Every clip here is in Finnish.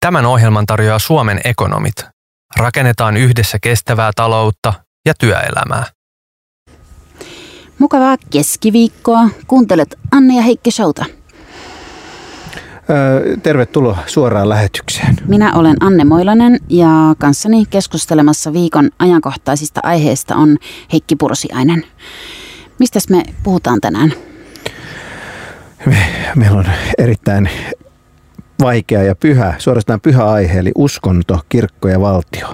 Tämän ohjelman tarjoaa Suomen ekonomit. Rakennetaan yhdessä kestävää taloutta ja työelämää. Mukavaa keskiviikkoa. Kuuntelet Anne ja Heikki Showta. Tervetuloa suoraan lähetykseen. Minä olen Anne Moilanen ja kanssani keskustelemassa viikon ajankohtaisista aiheista on Heikki Pursiainen. Mistäs me puhutaan tänään? Me, meillä on erittäin vaikea ja pyhä, suorastaan pyhä aihe, eli uskonto, kirkko ja valtio.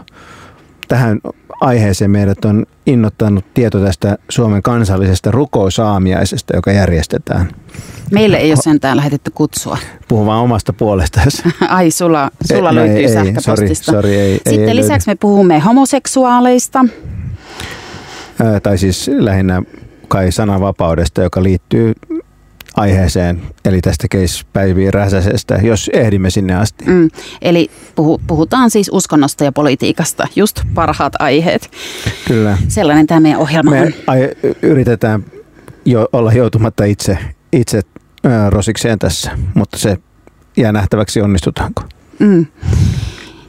Tähän aiheeseen meidät on innottanut tieto tästä Suomen kansallisesta rukousaamiaisesta, joka järjestetään. Meille ei ole sentään lähetetty kutsua. Puhun vaan omasta puolesta. Ai, sulla, sulla ei, löytyy ei, sähköpostista. Sorry, sorry, ei, Sitten ei, lisäksi me puhumme homoseksuaaleista. Ää, tai siis lähinnä kai sananvapaudesta, joka liittyy aiheeseen, eli tästä Case Päivi Räsäsestä, jos ehdimme sinne asti. Mm, eli puhu, puhutaan siis uskonnosta ja politiikasta, just parhaat aiheet. Kyllä. Sellainen tämä meidän ohjelma Me on. Ai, yritetään jo olla joutumatta itse, itse äh, rosikseen tässä, mutta se jää nähtäväksi, onnistutaanko. Mm.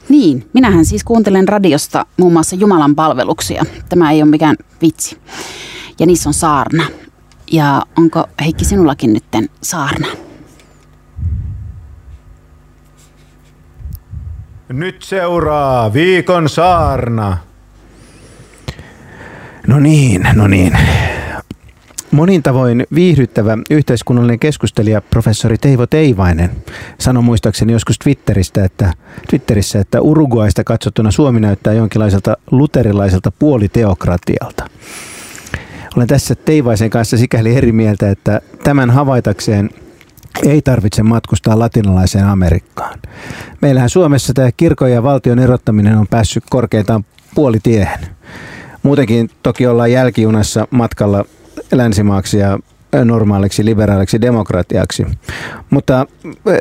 Niin, minähän siis kuuntelen radiosta muun muassa Jumalan palveluksia. Tämä ei ole mikään vitsi. Ja niissä on saarna. Ja onko Heikki sinullakin nytten saarna? Nyt seuraa viikon saarna. No niin, no niin. Monin tavoin viihdyttävä yhteiskunnallinen keskustelija professori Teivo Teivainen sanoi muistaakseni joskus Twitteristä, että, Twitterissä, että Uruguaista katsottuna Suomi näyttää jonkinlaiselta luterilaiselta puoliteokratialta. Olen tässä Teivaisen kanssa sikäli eri mieltä, että tämän havaitakseen ei tarvitse matkustaa latinalaiseen Amerikkaan. Meillähän Suomessa tämä kirkon ja valtion erottaminen on päässyt korkeintaan puolitiehen. Muutenkin toki ollaan jälkijunassa matkalla länsimaaksi ja normaaliksi liberaaliksi demokratiaksi. Mutta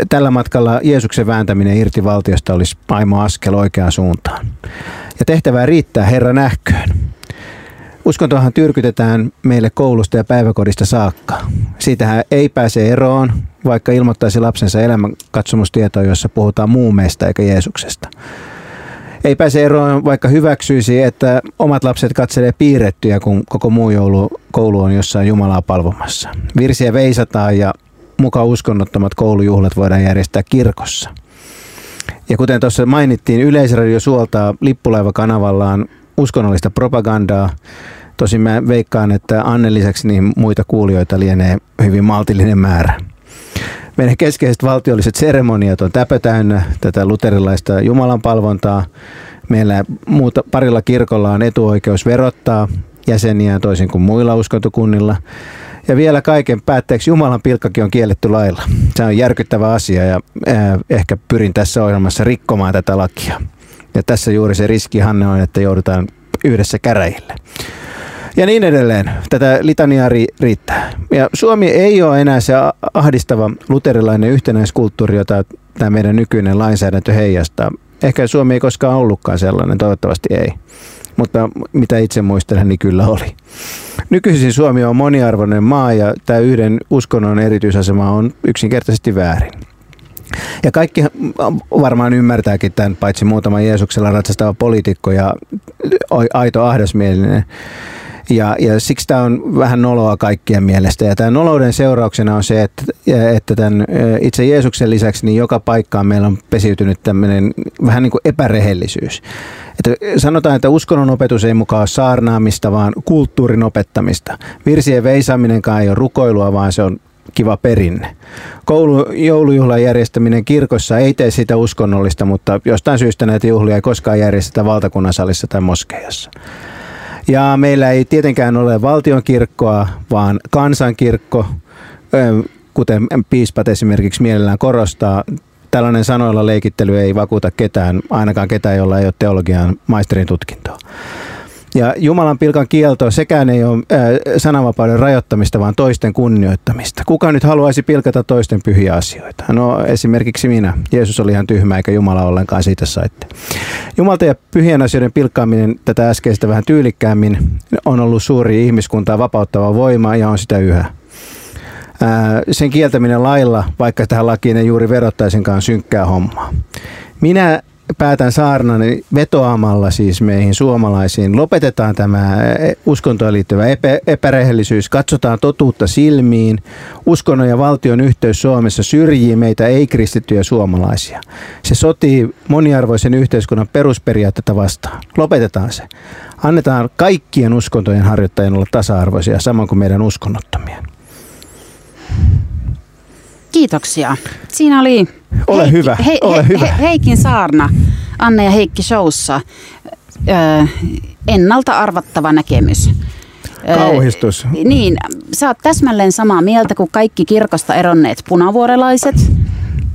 tällä matkalla Jeesuksen vääntäminen irti valtiosta olisi aimo askel oikeaan suuntaan. Ja tehtävää riittää Herra nähköön. Uskontohan tyrkytetään meille koulusta ja päiväkodista saakka. Siitähän ei pääse eroon, vaikka ilmoittaisi lapsensa elämänkatsomustietoa, jossa puhutaan muumeista eikä Jeesuksesta. Ei pääse eroon, vaikka hyväksyisi, että omat lapset katselee piirrettyjä, kun koko muu joulu, koulu on jossain Jumalaa palvomassa. Virsiä veisataan ja muka uskonnottomat koulujuhlat voidaan järjestää kirkossa. Ja kuten tuossa mainittiin, Yleisradio suoltaa lippulaiva-kanavallaan uskonnollista propagandaa. Tosin mä veikkaan, että Anne lisäksi niin muita kuulijoita lienee hyvin maltillinen määrä. Meidän keskeiset valtiolliset seremoniat on täpö täynnä tätä luterilaista jumalanpalvontaa. Meillä muuta, parilla kirkolla on etuoikeus verottaa jäseniä toisin kuin muilla uskontokunnilla. Ja vielä kaiken päätteeksi Jumalan pilkkakin on kielletty lailla. Se on järkyttävä asia ja ehkä pyrin tässä ohjelmassa rikkomaan tätä lakia. Ja tässä juuri se riski, Hanne, on, että joudutaan yhdessä käräjille. Ja niin edelleen. Tätä litaniaa ri- riittää. Ja Suomi ei ole enää se ahdistava luterilainen yhtenäiskulttuuri, jota tämä meidän nykyinen lainsäädäntö heijastaa. Ehkä Suomi ei koskaan ollutkaan sellainen, toivottavasti ei. Mutta mitä itse muistelen, niin kyllä oli. Nykyisin Suomi on moniarvoinen maa ja tämä yhden uskonnon erityisasema on yksinkertaisesti väärin. Ja kaikki varmaan ymmärtääkin tämän, paitsi muutama Jeesuksella ratsastava poliitikko ja aito ahdasmielinen. Ja, ja siksi tämä on vähän noloa kaikkien mielestä. Ja tämän nolouden seurauksena on se, että, että tämän itse Jeesuksen lisäksi niin joka paikkaan meillä on pesiytynyt tämmöinen vähän niin kuin epärehellisyys. Että sanotaan, että uskonnon opetus ei mukaan ole saarnaamista, vaan kulttuurin opettamista. Virsien veisaaminenkaan ei ole rukoilua, vaan se on kiva perinne. Koulu, joulujuhlan järjestäminen kirkossa ei tee sitä uskonnollista, mutta jostain syystä näitä juhlia ei koskaan järjestetä valtakunnan salissa tai moskeijassa. Ja meillä ei tietenkään ole valtionkirkkoa, vaan kansankirkko, kuten piispat esimerkiksi mielellään korostaa. Tällainen sanoilla leikittely ei vakuuta ketään, ainakaan ketään, jolla ei ole teologian maisterin tutkintoa. Ja Jumalan pilkan kielto sekään ei ole ää, sananvapauden rajoittamista, vaan toisten kunnioittamista. Kuka nyt haluaisi pilkata toisten pyhiä asioita? No esimerkiksi minä. Jeesus oli ihan tyhmä eikä Jumala ollenkaan siitä saitte. Jumalta ja pyhien asioiden pilkkaaminen tätä äskeistä vähän tyylikkäämmin on ollut suuri ihmiskuntaa vapauttava voima ja on sitä yhä. Ää, sen kieltäminen lailla, vaikka tähän lakiin ei juuri verottaisinkaan synkkää hommaa. Minä päätän saarnani vetoamalla siis meihin suomalaisiin. Lopetetaan tämä uskontoon liittyvä epä, epärehellisyys, katsotaan totuutta silmiin. Uskonnon ja valtion yhteys Suomessa syrjii meitä ei-kristittyjä suomalaisia. Se sotii moniarvoisen yhteiskunnan perusperiaatteita vastaan. Lopetetaan se. Annetaan kaikkien uskontojen harjoittajien olla tasa-arvoisia, samoin kuin meidän uskonnottomien. Kiitoksia. Siinä oli ole Heikki, hyvä, he, ole he, hyvä. He, Heikin Saarna, Anne ja Heikki Showssa. Ö, ennalta arvattava näkemys. Kauhistus. Ö, niin, sä oot täsmälleen samaa mieltä kuin kaikki kirkosta eronneet punavuorelaiset.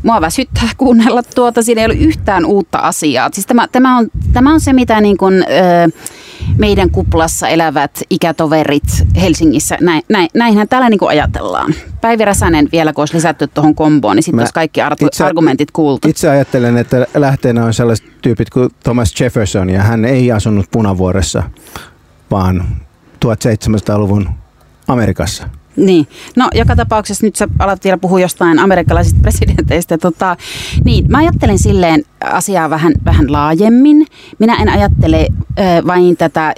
Mua väsyttää kuunnella tuota, siinä ei ole yhtään uutta asiaa. Siis tämä, tämä, on, tämä on se, mitä niin kuin, ö, meidän kuplassa elävät ikätoverit Helsingissä, näin, näin, näinhän täällä niin kuin ajatellaan. Päivi Räsänen vielä, kun olisi lisätty tuohon komboon, niin sitten olisi kaikki ar- itse, argumentit kuultu. Itse ajattelen, että lähteenä on sellaiset tyypit kuin Thomas Jefferson, ja hän ei asunut punavuoressa, vaan 1700-luvun Amerikassa. Niin, no joka tapauksessa nyt sä alat vielä puhua jostain amerikkalaisista presidenteistä. Tota, niin, mä ajattelen silleen asiaa vähän, vähän laajemmin. Minä en ajattele ö, vain tätä,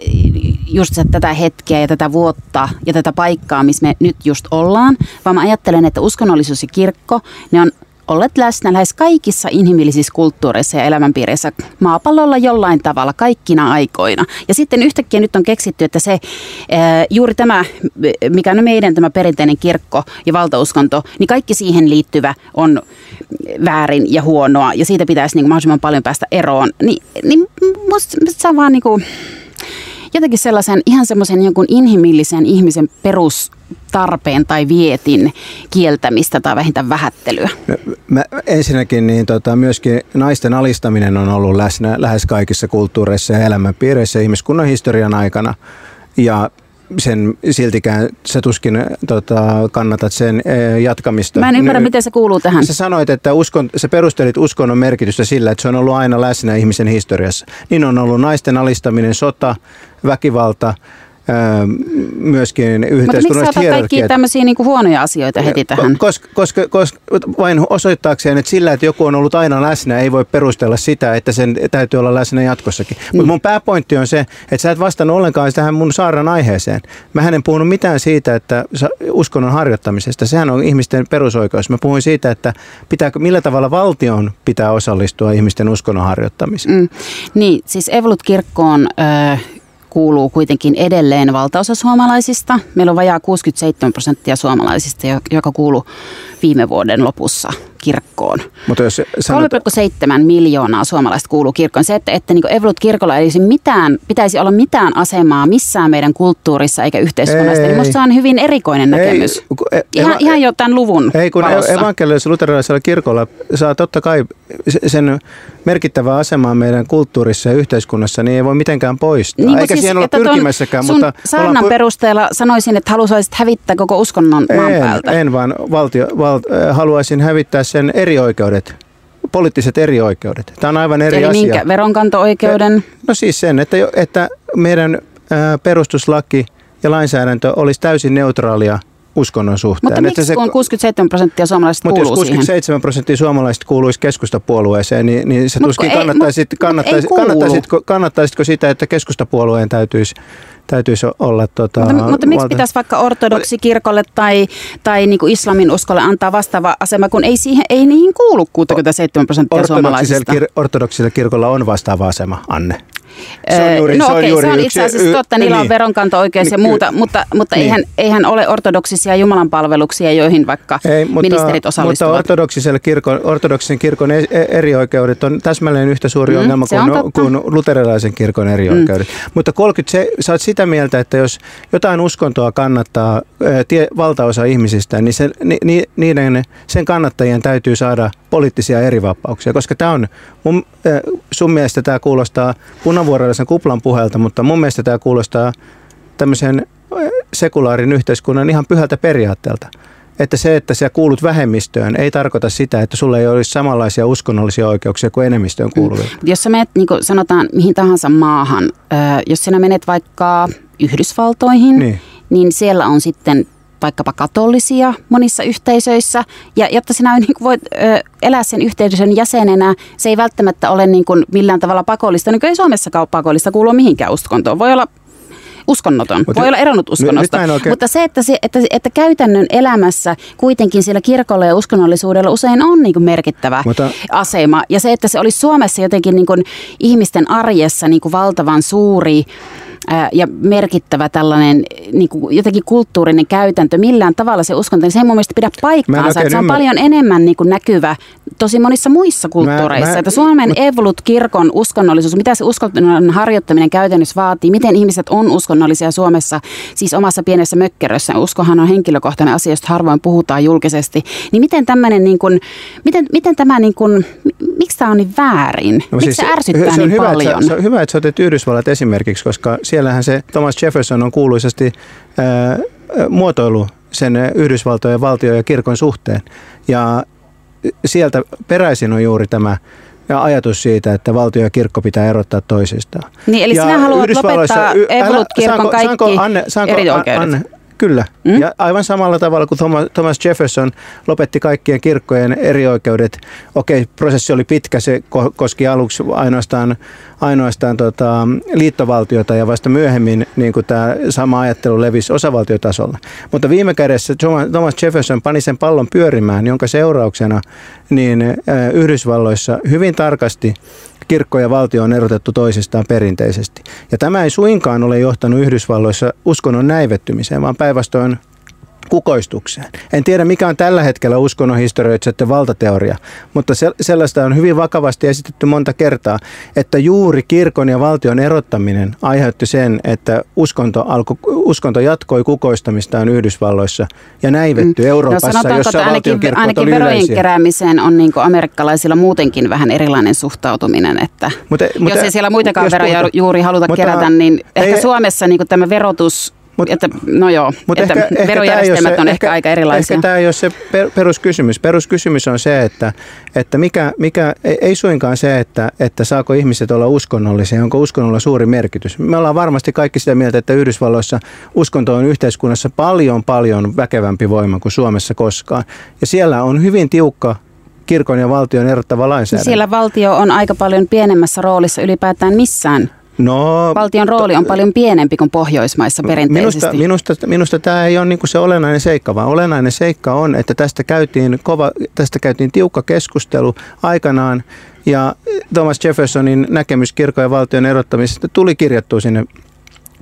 just tätä hetkeä ja tätä vuotta ja tätä paikkaa, missä me nyt just ollaan, vaan mä ajattelen, että uskonnollisuus ja kirkko, ne on olleet läsnä lähes kaikissa inhimillisissä kulttuureissa ja elämänpiireissä maapallolla jollain tavalla kaikkina aikoina. Ja sitten yhtäkkiä nyt on keksitty, että se juuri tämä, mikä on meidän tämä perinteinen kirkko ja valtauskonto, niin kaikki siihen liittyvä on väärin ja huonoa ja siitä pitäisi niin kuin mahdollisimman paljon päästä eroon. Ni, niin musta se on vaan niin kuin, jotenkin sellaisen ihan semmoisen jonkun inhimillisen ihmisen perustarpeen tai vietin kieltämistä tai vähintään vähättelyä? Mä, ensinnäkin niin tota, myöskin naisten alistaminen on ollut läsnä lähes kaikissa kulttuureissa ja elämänpiireissä ihmiskunnan historian aikana. Ja sen siltikään sä tuskin tota, kannatat sen e, jatkamista. Mä en ymmärrä, N- miten se kuuluu tähän. Sä sanoit, että uskon, sä perustelit uskonnon merkitystä sillä, että se on ollut aina läsnä ihmisen historiassa. Niin on ollut naisten alistaminen, sota, väkivalta, myöskin yhteiskunnalliset Mutta miksi kaikki tämmöisiä niin huonoja asioita heti tähän? Koska, koska, koska vain osoittaakseen, että sillä, että joku on ollut aina läsnä, ei voi perustella sitä, että sen täytyy olla läsnä jatkossakin. Mm. Mutta mun pääpointti on se, että sä et vastannut ollenkaan tähän mun saaran aiheeseen. Mä en puhunut mitään siitä, että uskonnon harjoittamisesta. Sehän on ihmisten perusoikeus. Mä puhuin siitä, että pitääkö, millä tavalla valtion pitää osallistua ihmisten uskonnon harjoittamiseen. Mm. Niin, siis Evolut-kirkkoon... Äh, kuuluu kuitenkin edelleen valtaosa suomalaisista. Meillä on vajaa 67 prosenttia suomalaisista, joka kuuluu viime vuoden lopussa kirkkoon. Mutta jos sanot... 3,7 miljoonaa suomalaista kuuluu kirkkoon. Se, että, että niin Evolut-kirkolla ei mitään, pitäisi olla mitään asemaa missään meidän kulttuurissa eikä yhteiskunnassa, niin minusta se on hyvin erikoinen näkemys. Ei, e- ihan, eva, ihan jo tämän luvun Ei, kun e- evankelisella luterilaisella kirkolla saa totta kai sen merkittävä asemaa meidän kulttuurissa ja yhteiskunnassa, niin ei voi mitenkään poistaa. Niin, Eikä siis, siihen olla pyrkimässäkään. Sun mutta saarnan perusteella sanoisin, että haluaisit hävittää koko uskonnon maan en, päältä. En, vaan valtio, val, äh, haluaisin hävittää sen eri oikeudet poliittiset eri oikeudet. Tämä on aivan eri Eli asia. minkä veronkanto-oikeuden? No siis sen, että, että meidän perustuslaki ja lainsäädäntö olisi täysin neutraalia uskonnon suhteen. Mutta miksi se, kun 67 prosenttia suomalaisista kuuluu Mutta jos 67 siihen? prosenttia suomalaisista kuuluisi keskustapuolueeseen, niin, niin se tuskin kannattaisit, kannattaisitko, kannattaisitko, kannattaisitko sitä, että keskustapuolueen täytyisi täytyisi olla... Tota, mutta, mutta miksi valta... pitäisi vaikka ortodoksikirkolle tai, tai niin kuin islamin uskolle antaa vastaava asema, kun ei, siihen, ei niihin kuulu 67 prosenttia suomalaisista? Kir- ortodoksisella kirkolla on vastaava asema, Anne. Se on juuri, no se on, juuri se on itse asiassa totta, niillä on niin. veronkanto-oikeus niin, ja muuta, mutta, mutta niin. eihän, eihän ole ortodoksisia jumalanpalveluksia, joihin vaikka Ei, mutta, ministerit osallistuvat. Mutta ortodoksisella kirkon, ortodoksisen kirkon e- e- erioikeudet on täsmällinen yhtä suuri mm, ongelma kuin, kuin luterilaisen kirkon erioikeudet. Mm. Mutta 30, se, sä oot sitä mieltä, että jos jotain uskontoa kannattaa tie, valtaosa ihmisistä, niin, se, ni, niiden, sen kannattajien täytyy saada poliittisia erivapauksia, koska tämä on, mun, sun mielestä tämä kuulostaa punavuorellisen kuplan puhelta, mutta mun mielestä tämä kuulostaa tämmöisen sekulaarin yhteiskunnan ihan pyhältä periaatteelta. Että se, että sä kuulut vähemmistöön, ei tarkoita sitä, että sulla ei olisi samanlaisia uskonnollisia oikeuksia kuin enemmistöön kuuluvia. Mm. Jos sä menet, niin kuin sanotaan, mihin tahansa maahan, jos sinä menet vaikka Yhdysvaltoihin, niin, niin siellä on sitten vaikkapa katolisia monissa yhteisöissä. Ja jotta sinä niin kuin voit ö, elää sen yhteisön jäsenenä, se ei välttämättä ole niin kuin millään tavalla pakollista. Niin ei Suomessakaan ole pakollista kuulua mihinkään uskontoon. Voi olla uskonnoton. Mutta, Voi olla eronnut uskonnosta. Nyt, nyt oikein... Mutta se, että, se että, että käytännön elämässä kuitenkin sillä kirkolla ja uskonnollisuudella usein on niin kuin merkittävä Mutta... asema. Ja se, että se olisi Suomessa jotenkin niin kuin ihmisten arjessa niin kuin valtavan suuri ja merkittävä tällainen niin kuin jotenkin kulttuurinen käytäntö, millään tavalla se uskonto, niin se ei mun mielestä pidä paikkaansa. Se on paljon enemmän niin kuin näkyvä tosi monissa muissa kulttuureissa. Mä, mä, että Suomen mut, Evolut-kirkon uskonnollisuus, mitä se uskonnon harjoittaminen käytännössä vaatii, miten ihmiset on uskonnollisia Suomessa, siis omassa pienessä mökkerössä. Uskohan on henkilökohtainen asia, josta harvoin puhutaan julkisesti. Niin miten tämmöinen, niin kuin, miten, miten tämä, niin kuin, miksi tämä on niin väärin? No, miksi siis, se ärsyttää se on niin hyvä, paljon? Että, se on hyvä, että sä otet Yhdysvallat esimerkiksi, koska siellähän se Thomas Jefferson on kuuluisesti ää, muotoilu sen Yhdysvaltojen valtio ja kirkon suhteen. Ja sieltä peräisin on juuri tämä ja ajatus siitä, että valtio ja kirkko pitää erottaa toisistaan. Niin, eli ja sinä haluat lopettaa Evolut-kirkon kaikki saanko, Anne, saanko, eri oikeudet? Anne, Kyllä. Mm? Ja aivan samalla tavalla kuin Thomas Jefferson lopetti kaikkien kirkkojen erioikeudet. Okei, prosessi oli pitkä, se koski aluksi ainoastaan, ainoastaan tota, liittovaltiota ja vasta myöhemmin niin kuin tämä sama ajattelu levisi osavaltiotasolla. Mutta viime kädessä Thomas Jefferson pani sen pallon pyörimään, jonka seurauksena niin Yhdysvalloissa hyvin tarkasti kirkko ja valtio on erotettu toisistaan perinteisesti. Ja tämä ei suinkaan ole johtanut Yhdysvalloissa uskonnon näivettymiseen, vaan päinvastoin kukoistukseen. En tiedä, mikä on tällä hetkellä uskonnon historioitsijoiden valtateoria, mutta sellaista on hyvin vakavasti esitetty monta kertaa, että juuri kirkon ja valtion erottaminen aiheutti sen, että uskonto, alko, uskonto jatkoi kukoistamistaan Yhdysvalloissa ja näivettyi mm. Euroopassa, no, jossa ainakin, ainakin verojen yleisiä. keräämiseen on niin amerikkalaisilla muutenkin vähän erilainen suhtautuminen, että mutta, jos mutta, ei siellä muitakaan veroja puhuta, juuri haluta mutta, kerätä, niin ehkä ei, Suomessa niin tämä verotus Mut, että, no joo, mut että ehkä, verojärjestelmät ehkä on ehkä, ehkä aika erilaisia. Ehkä tämä ei ole se per, peruskysymys. Peruskysymys on se, että, että mikä, mikä, ei suinkaan se, että, että saako ihmiset olla uskonnollisia, onko uskonnolla suuri merkitys. Me ollaan varmasti kaikki sitä mieltä, että Yhdysvalloissa uskonto on yhteiskunnassa paljon paljon väkevämpi voima kuin Suomessa koskaan. Ja siellä on hyvin tiukka kirkon ja valtion erottava lainsäädäntö. Siellä valtio on aika paljon pienemmässä roolissa ylipäätään missään No, Valtion rooli on paljon pienempi kuin Pohjoismaissa perinteisesti. Minusta, minusta, minusta tämä ei ole niin se olennainen seikka, vaan olennainen seikka on, että tästä käytiin, kova, tästä käytiin tiukka keskustelu aikanaan ja Thomas Jeffersonin näkemys kirkon ja valtion erottamisesta tuli kirjattua sinne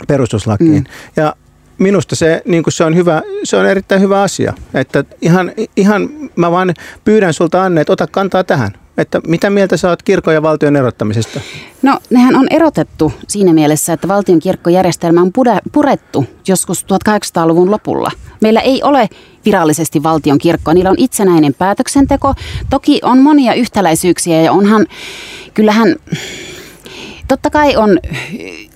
perustuslakiin. Mm. Ja minusta se, niin se, on hyvä, se on erittäin hyvä asia. Että ihan, ihan mä vaan pyydän sulta Anne, että ota kantaa tähän että mitä mieltä sä oot kirkon ja valtion erottamisesta? No nehän on erotettu siinä mielessä, että valtion kirkkojärjestelmä on purettu joskus 1800-luvun lopulla. Meillä ei ole virallisesti valtion kirkkoa, niillä on itsenäinen päätöksenteko. Toki on monia yhtäläisyyksiä ja onhan, kyllähän Totta kai on,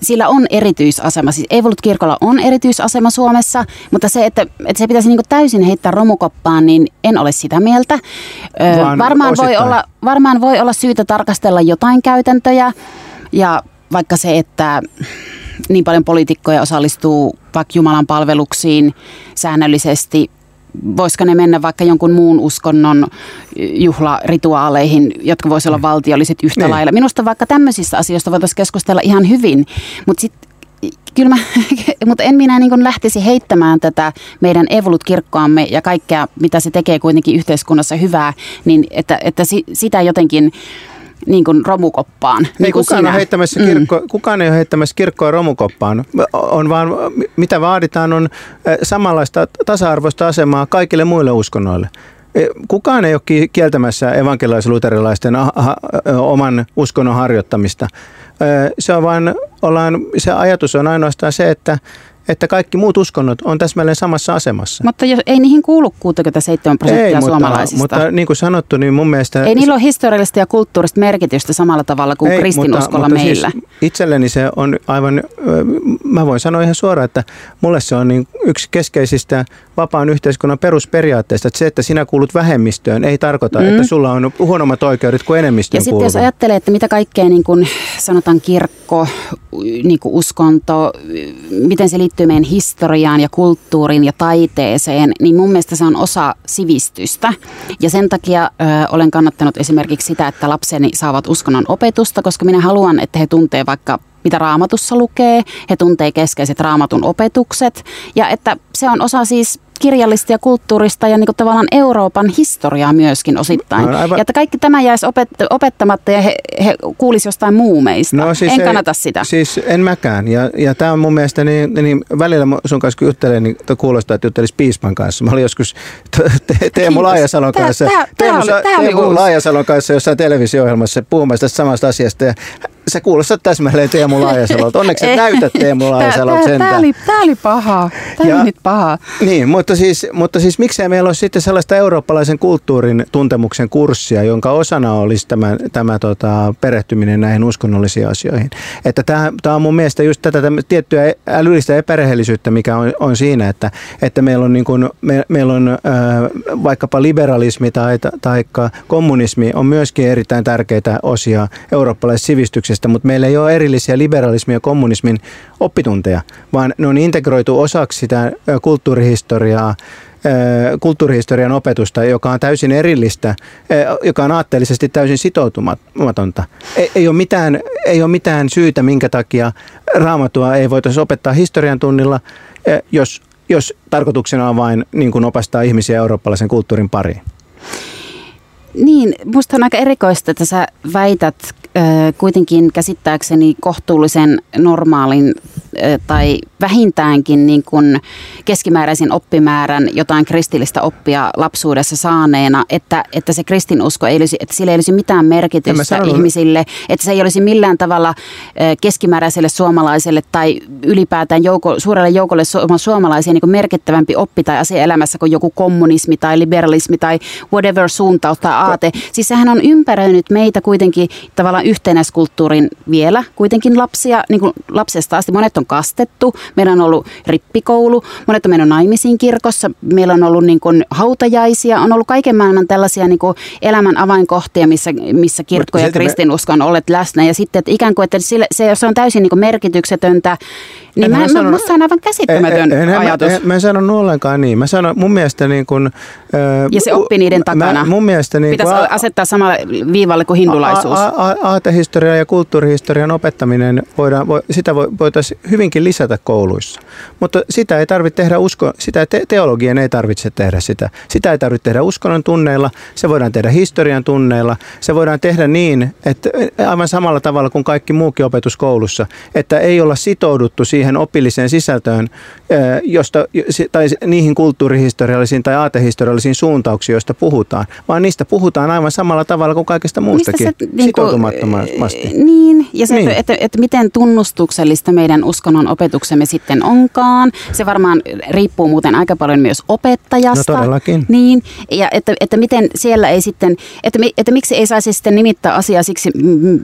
sillä on erityisasema. Siis Evolut-kirkolla on erityisasema Suomessa, mutta se, että, että se pitäisi niin täysin heittää romukoppaan, niin en ole sitä mieltä. Ö, varmaan, voi olla, varmaan voi olla syytä tarkastella jotain käytäntöjä ja vaikka se, että niin paljon poliitikkoja osallistuu vaikka Jumalan palveluksiin säännöllisesti voisiko ne mennä vaikka jonkun muun uskonnon juhlarituaaleihin, jotka voisivat olla mm. valtiolliset yhtä niin. lailla. Minusta vaikka tämmöisistä asioista voitaisiin keskustella ihan hyvin, mutta sitten kyllä mä, mutta en minä niin lähtisi heittämään tätä meidän evolut-kirkkoamme ja kaikkea, mitä se tekee kuitenkin yhteiskunnassa hyvää, niin että, että sitä jotenkin niin kuin romukoppaan. Ei niin kuin kukaan, ole heittämässä mm. kirkko, mm. kukaan ei ole heittämässä kirkkoa romukoppaan. On vaan, mitä vaaditaan on samanlaista tasa-arvoista asemaa kaikille muille uskonnoille. E, kukaan ei ole kieltämässä evankelais-luterilaisten oman uskonnon harjoittamista. Se on vaan, ollaan, se ajatus on ainoastaan se, että että kaikki muut uskonnot on täsmälleen samassa asemassa. Mutta jos, ei niihin kuulu 67 prosenttia ei, mutta, suomalaisista. Mutta niin kuin sanottu, niin mun mielestä... Ei niillä ole historiallista ja kulttuurista merkitystä samalla tavalla kuin ei, kristinuskolla mutta, meillä. Mutta siis itselleni se on aivan, mä voin sanoa ihan suoraan, että mulle se on niin yksi keskeisistä vapaan yhteiskunnan perusperiaatteista, että se, että sinä kuulut vähemmistöön, ei tarkoita, mm. että sulla on huonommat oikeudet kuin enemmistön Ja sitten jos ajattelee, että mitä kaikkea niin kuin sanotaan kirkko, kirkko, niin kuin uskonto, miten se liittyy meidän historiaan ja kulttuuriin ja taiteeseen, niin mun mielestä se on osa sivistystä. Ja sen takia ö, olen kannattanut esimerkiksi sitä, että lapseni saavat uskonnon opetusta, koska minä haluan, että he tuntee vaikka mitä raamatussa lukee, he tuntee keskeiset raamatun opetukset ja että se on osa siis kirjallista ja kulttuurista ja niin kuin tavallaan Euroopan historiaa myöskin osittain. No, aivan... Ja että kaikki tämä jäisi opet- opettamatta ja he, he kuulisivat jostain muumeista. No, siis en ei, kannata sitä. Siis en mäkään. Ja, ja tämä on mun mielestä, niin, niin välillä sun kanssa kun juttelen, niin kuulostaa, että juttelisi Piispan kanssa. Mä olin joskus te, Teemu Laajasalon kanssa. Teemu Laajasalon kanssa jossain televisio-ohjelmassa puhumassa tästä samasta asiasta. Ja sä kuulostat täsmälleen Teemu Laajasalolta. Onneksi et näytät Teemu Laajasalolta sentään. Tämä oli, tää oli paha. Tämä oli nyt paha. Niin, mutta siis, mutta siis miksei meillä ole sitten sellaista eurooppalaisen kulttuurin tuntemuksen kurssia, jonka osana olisi tämä, tämä tota, perehtyminen näihin uskonnollisiin asioihin. Että tämä, tämä on mun mielestä just tätä tiettyä älyllistä epärehellisyyttä, mikä on, on siinä, että, että meillä on, niin kuin, me, meillä on äh, vaikkapa liberalismi tai, tai kommunismi on myöskin erittäin tärkeitä osia eurooppalaisesta sivistyksestä, mutta meillä ei ole erillisiä liberalismin ja kommunismin oppitunteja, vaan ne on integroitu osaksi sitä kulttuurihistoriaa, kulttuurihistorian opetusta, joka on täysin erillistä, joka on aatteellisesti täysin sitoutumatonta. Ei, ei, ole mitään, ei ole mitään syytä, minkä takia raamatua ei voitaisiin opettaa historian tunnilla, jos, jos tarkoituksena on vain niin kuin opastaa ihmisiä eurooppalaisen kulttuurin pariin. Niin, minusta on aika erikoista, että sä väität kuitenkin käsittääkseni kohtuullisen normaalin tai vähintäänkin niin kuin keskimääräisen oppimäärän jotain kristillistä oppia lapsuudessa saaneena, että, että se kristinusko ei olisi, että sillä ei olisi mitään merkitystä ihmisille, että se ei olisi millään tavalla keskimääräiselle suomalaiselle tai ylipäätään jouko, suurelle joukolle suomalaisia niin kuin merkittävämpi oppi tai asia elämässä kuin joku kommunismi tai liberalismi tai whatever suuntaus tai aate. Siis sehän on ympäröinyt meitä kuitenkin tavallaan yhtenäiskulttuurin vielä kuitenkin lapsia, niin kuin lapsesta asti. Monet on kastettu, meillä on ollut rippikoulu, monet on mennyt naimisiin kirkossa, meillä on ollut niin kuin hautajaisia, on ollut kaiken maailman tällaisia niin kuin elämän avainkohtia, missä, missä kirkko ja kristinusko on olleet läsnä. Ja sitten että ikään kuin, että sille, se, se on täysin niin kuin merkityksetöntä, niin en mä, sanon, musta on aivan käsittämätön en, en, ajatus. En, en, mä en sanonut ollenkaan niin. Mä sanon, mun mielestä niin kuin, ja se oppi niiden takana. Mä, mun mielestä niin Pitäisi asettaa samalle viivalle kuin hindulaisuus. A, a, a, aatehistorian ja kulttuurihistorian opettaminen, voidaan, vo, sitä voitaisiin hyvinkin lisätä kouluissa. Mutta sitä ei tarvitse tehdä usko, sitä te, teologian ei tarvitse tehdä sitä. Sitä ei tarvitse tehdä uskonnon tunneilla, se voidaan tehdä historian tunneilla. Se voidaan tehdä niin, että aivan samalla tavalla kuin kaikki muukin opetus koulussa, että ei olla sitouduttu siihen opilliseen sisältöön, josta, tai niihin kulttuurihistoriallisiin tai aatehistoriallisiin suuntauksiin, joista puhutaan, vaan niistä puhutaan aivan samalla tavalla kuin kaikesta muustakin, se, niin sitoutumattomasti. Niin, ja se, niin. Että, että, että miten tunnustuksellista meidän uskonnon opetuksemme sitten onkaan. Se varmaan riippuu muuten aika paljon myös opettajasta. No todellakin. Niin, ja että, että miten siellä ei sitten, että, että miksi ei saisi sitten nimittää asiaa siksi,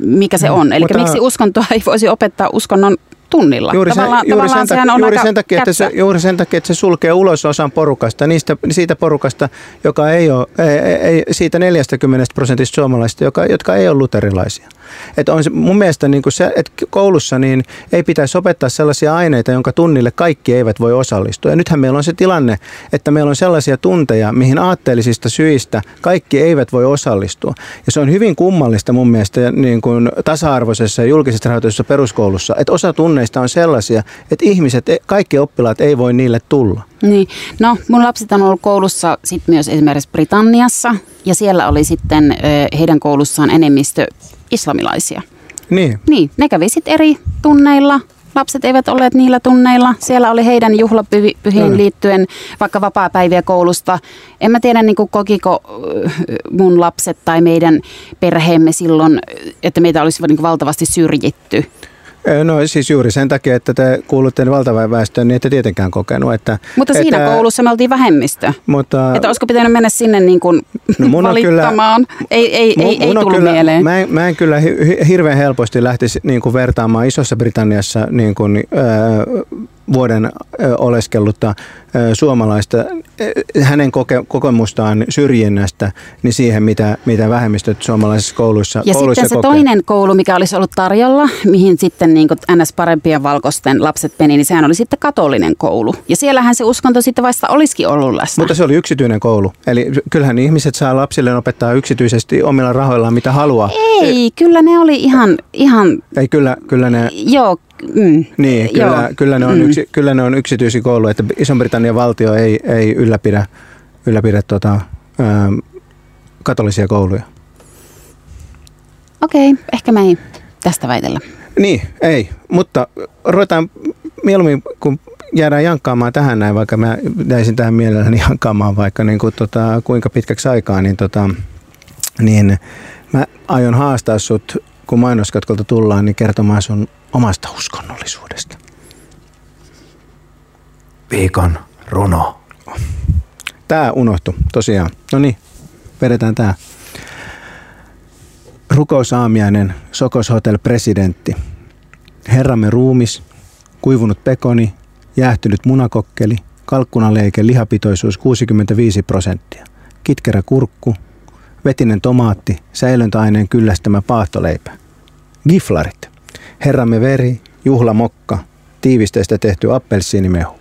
mikä se no, on. Eli miksi uskontoa ei voisi opettaa uskonnon tunnilla. Juuri, sen, juuri, sen, takia, juuri, sen takia, että se, juuri sen takia, että se sulkee ulos osan porukasta, niistä, siitä porukasta, joka ei ole, ei, ei, siitä 40 prosentista suomalaisista, joka, jotka ei ole luterilaisia. Et on se, mun mielestä niin kuin se, että koulussa niin ei pitäisi opettaa sellaisia aineita, jonka tunnille kaikki eivät voi osallistua. Ja nythän meillä on se tilanne, että meillä on sellaisia tunteja, mihin aatteellisista syistä kaikki eivät voi osallistua. Ja se on hyvin kummallista mun mielestä niin kuin tasa-arvoisessa ja julkisessa rahoituksessa peruskoulussa, että osa tunneista on sellaisia, että ihmiset, kaikki oppilaat ei voi niille tulla. Niin. No, mun lapset on ollut koulussa sit myös esimerkiksi Britanniassa ja siellä oli sitten heidän koulussaan enemmistö islamilaisia. Niin. Niin, ne kävi sitten eri tunneilla. Lapset eivät olleet niillä tunneilla. Siellä oli heidän juhlapyhiin liittyen vaikka vapaa-päiviä koulusta. En mä tiedä, niin kokiko mun lapset tai meidän perheemme silloin, että meitä olisi niin valtavasti syrjitty. No siis juuri sen takia, että te kuulutte valtavaan väestöön, niin ette tietenkään kokenut. Että, mutta siinä että, koulussa me oltiin vähemmistö. Mutta, että olisiko pitänyt mennä sinne niin kuin no mun valittamaan? Kyllä, ei ei, mun, ei, ei tullut kyllä, mieleen. Mä en, mä en kyllä hirveän helposti lähtisi niin kuin vertaamaan Isossa Britanniassa niin kuin, äh, vuoden oleskellutta suomalaista, hänen koke, kokemustaan syrjinnästä, niin siihen, mitä, mitä vähemmistöt suomalaisissa kouluissa Ja kouluissa sitten se kokee. toinen koulu, mikä olisi ollut tarjolla, mihin sitten niin ns. parempien valkoisten lapset meni, niin sehän oli sitten katolinen koulu. Ja siellähän se uskonto sitten vasta olisikin ollut läsnä. Mutta se oli yksityinen koulu. Eli kyllähän ihmiset saa lapsille opettaa yksityisesti omilla rahoillaan mitä haluaa. Ei, kyllä ne oli ihan, ihan Ei kyllä, kyllä ne, joo, mm, niin, kyllä, joo, kyllä, ne on mm. yksi, kyllä ne on yksityisiä kouluja, että Iso-Britannian valtio ei, ei ylläpidä, ylläpidä tota, ää, katolisia kouluja. Okei, ehkä me ei tästä väitellä. Niin, ei, mutta ruvetaan mieluummin, kun jäädään jankkaamaan tähän näin, vaikka mä jäisin tähän mielelläni jankkaamaan vaikka niin kuin, tota, kuinka pitkäksi aikaa, niin, tota, niin mä aion haastaa sut, kun mainoskatkolta tullaan, niin kertomaan sun omasta uskonnollisuudesta. Viikon runo. Tää unohtu, tosiaan. No niin, vedetään tää. Rukousaamiainen, Sokos Hotel presidentti. Herramme ruumis, kuivunut pekoni, jäähtynyt munakokkeli, kalkkunaleike, lihapitoisuus 65 prosenttia. Kitkerä kurkku, vetinen tomaatti, säilöntäaineen kyllästämä paahtoleipä. Giflarit. Herramme veri, juhlamokka, tiivisteistä tehty appelsiinimehu.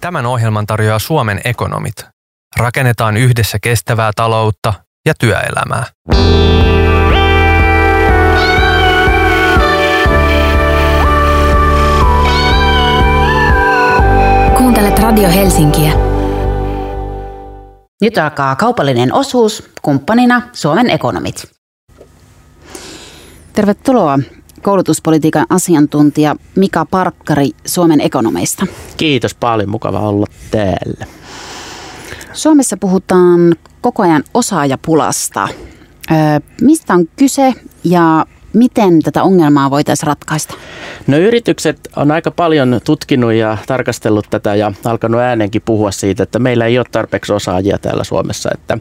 Tämän ohjelman tarjoaa Suomen ekonomit. Rakennetaan yhdessä kestävää taloutta ja työelämää. Kuuntelet Radio Helsinkiä. Nyt alkaa kaupallinen osuus, kumppanina Suomen ekonomit. Tervetuloa koulutuspolitiikan asiantuntija Mika Parkkari Suomen ekonomeista. Kiitos paljon, mukava olla täällä. Suomessa puhutaan koko ajan osaajapulasta. Ö, mistä on kyse ja miten tätä ongelmaa voitaisiin ratkaista? No yritykset on aika paljon tutkinut ja tarkastellut tätä ja alkanut äänenkin puhua siitä, että meillä ei ole tarpeeksi osaajia täällä Suomessa. Että,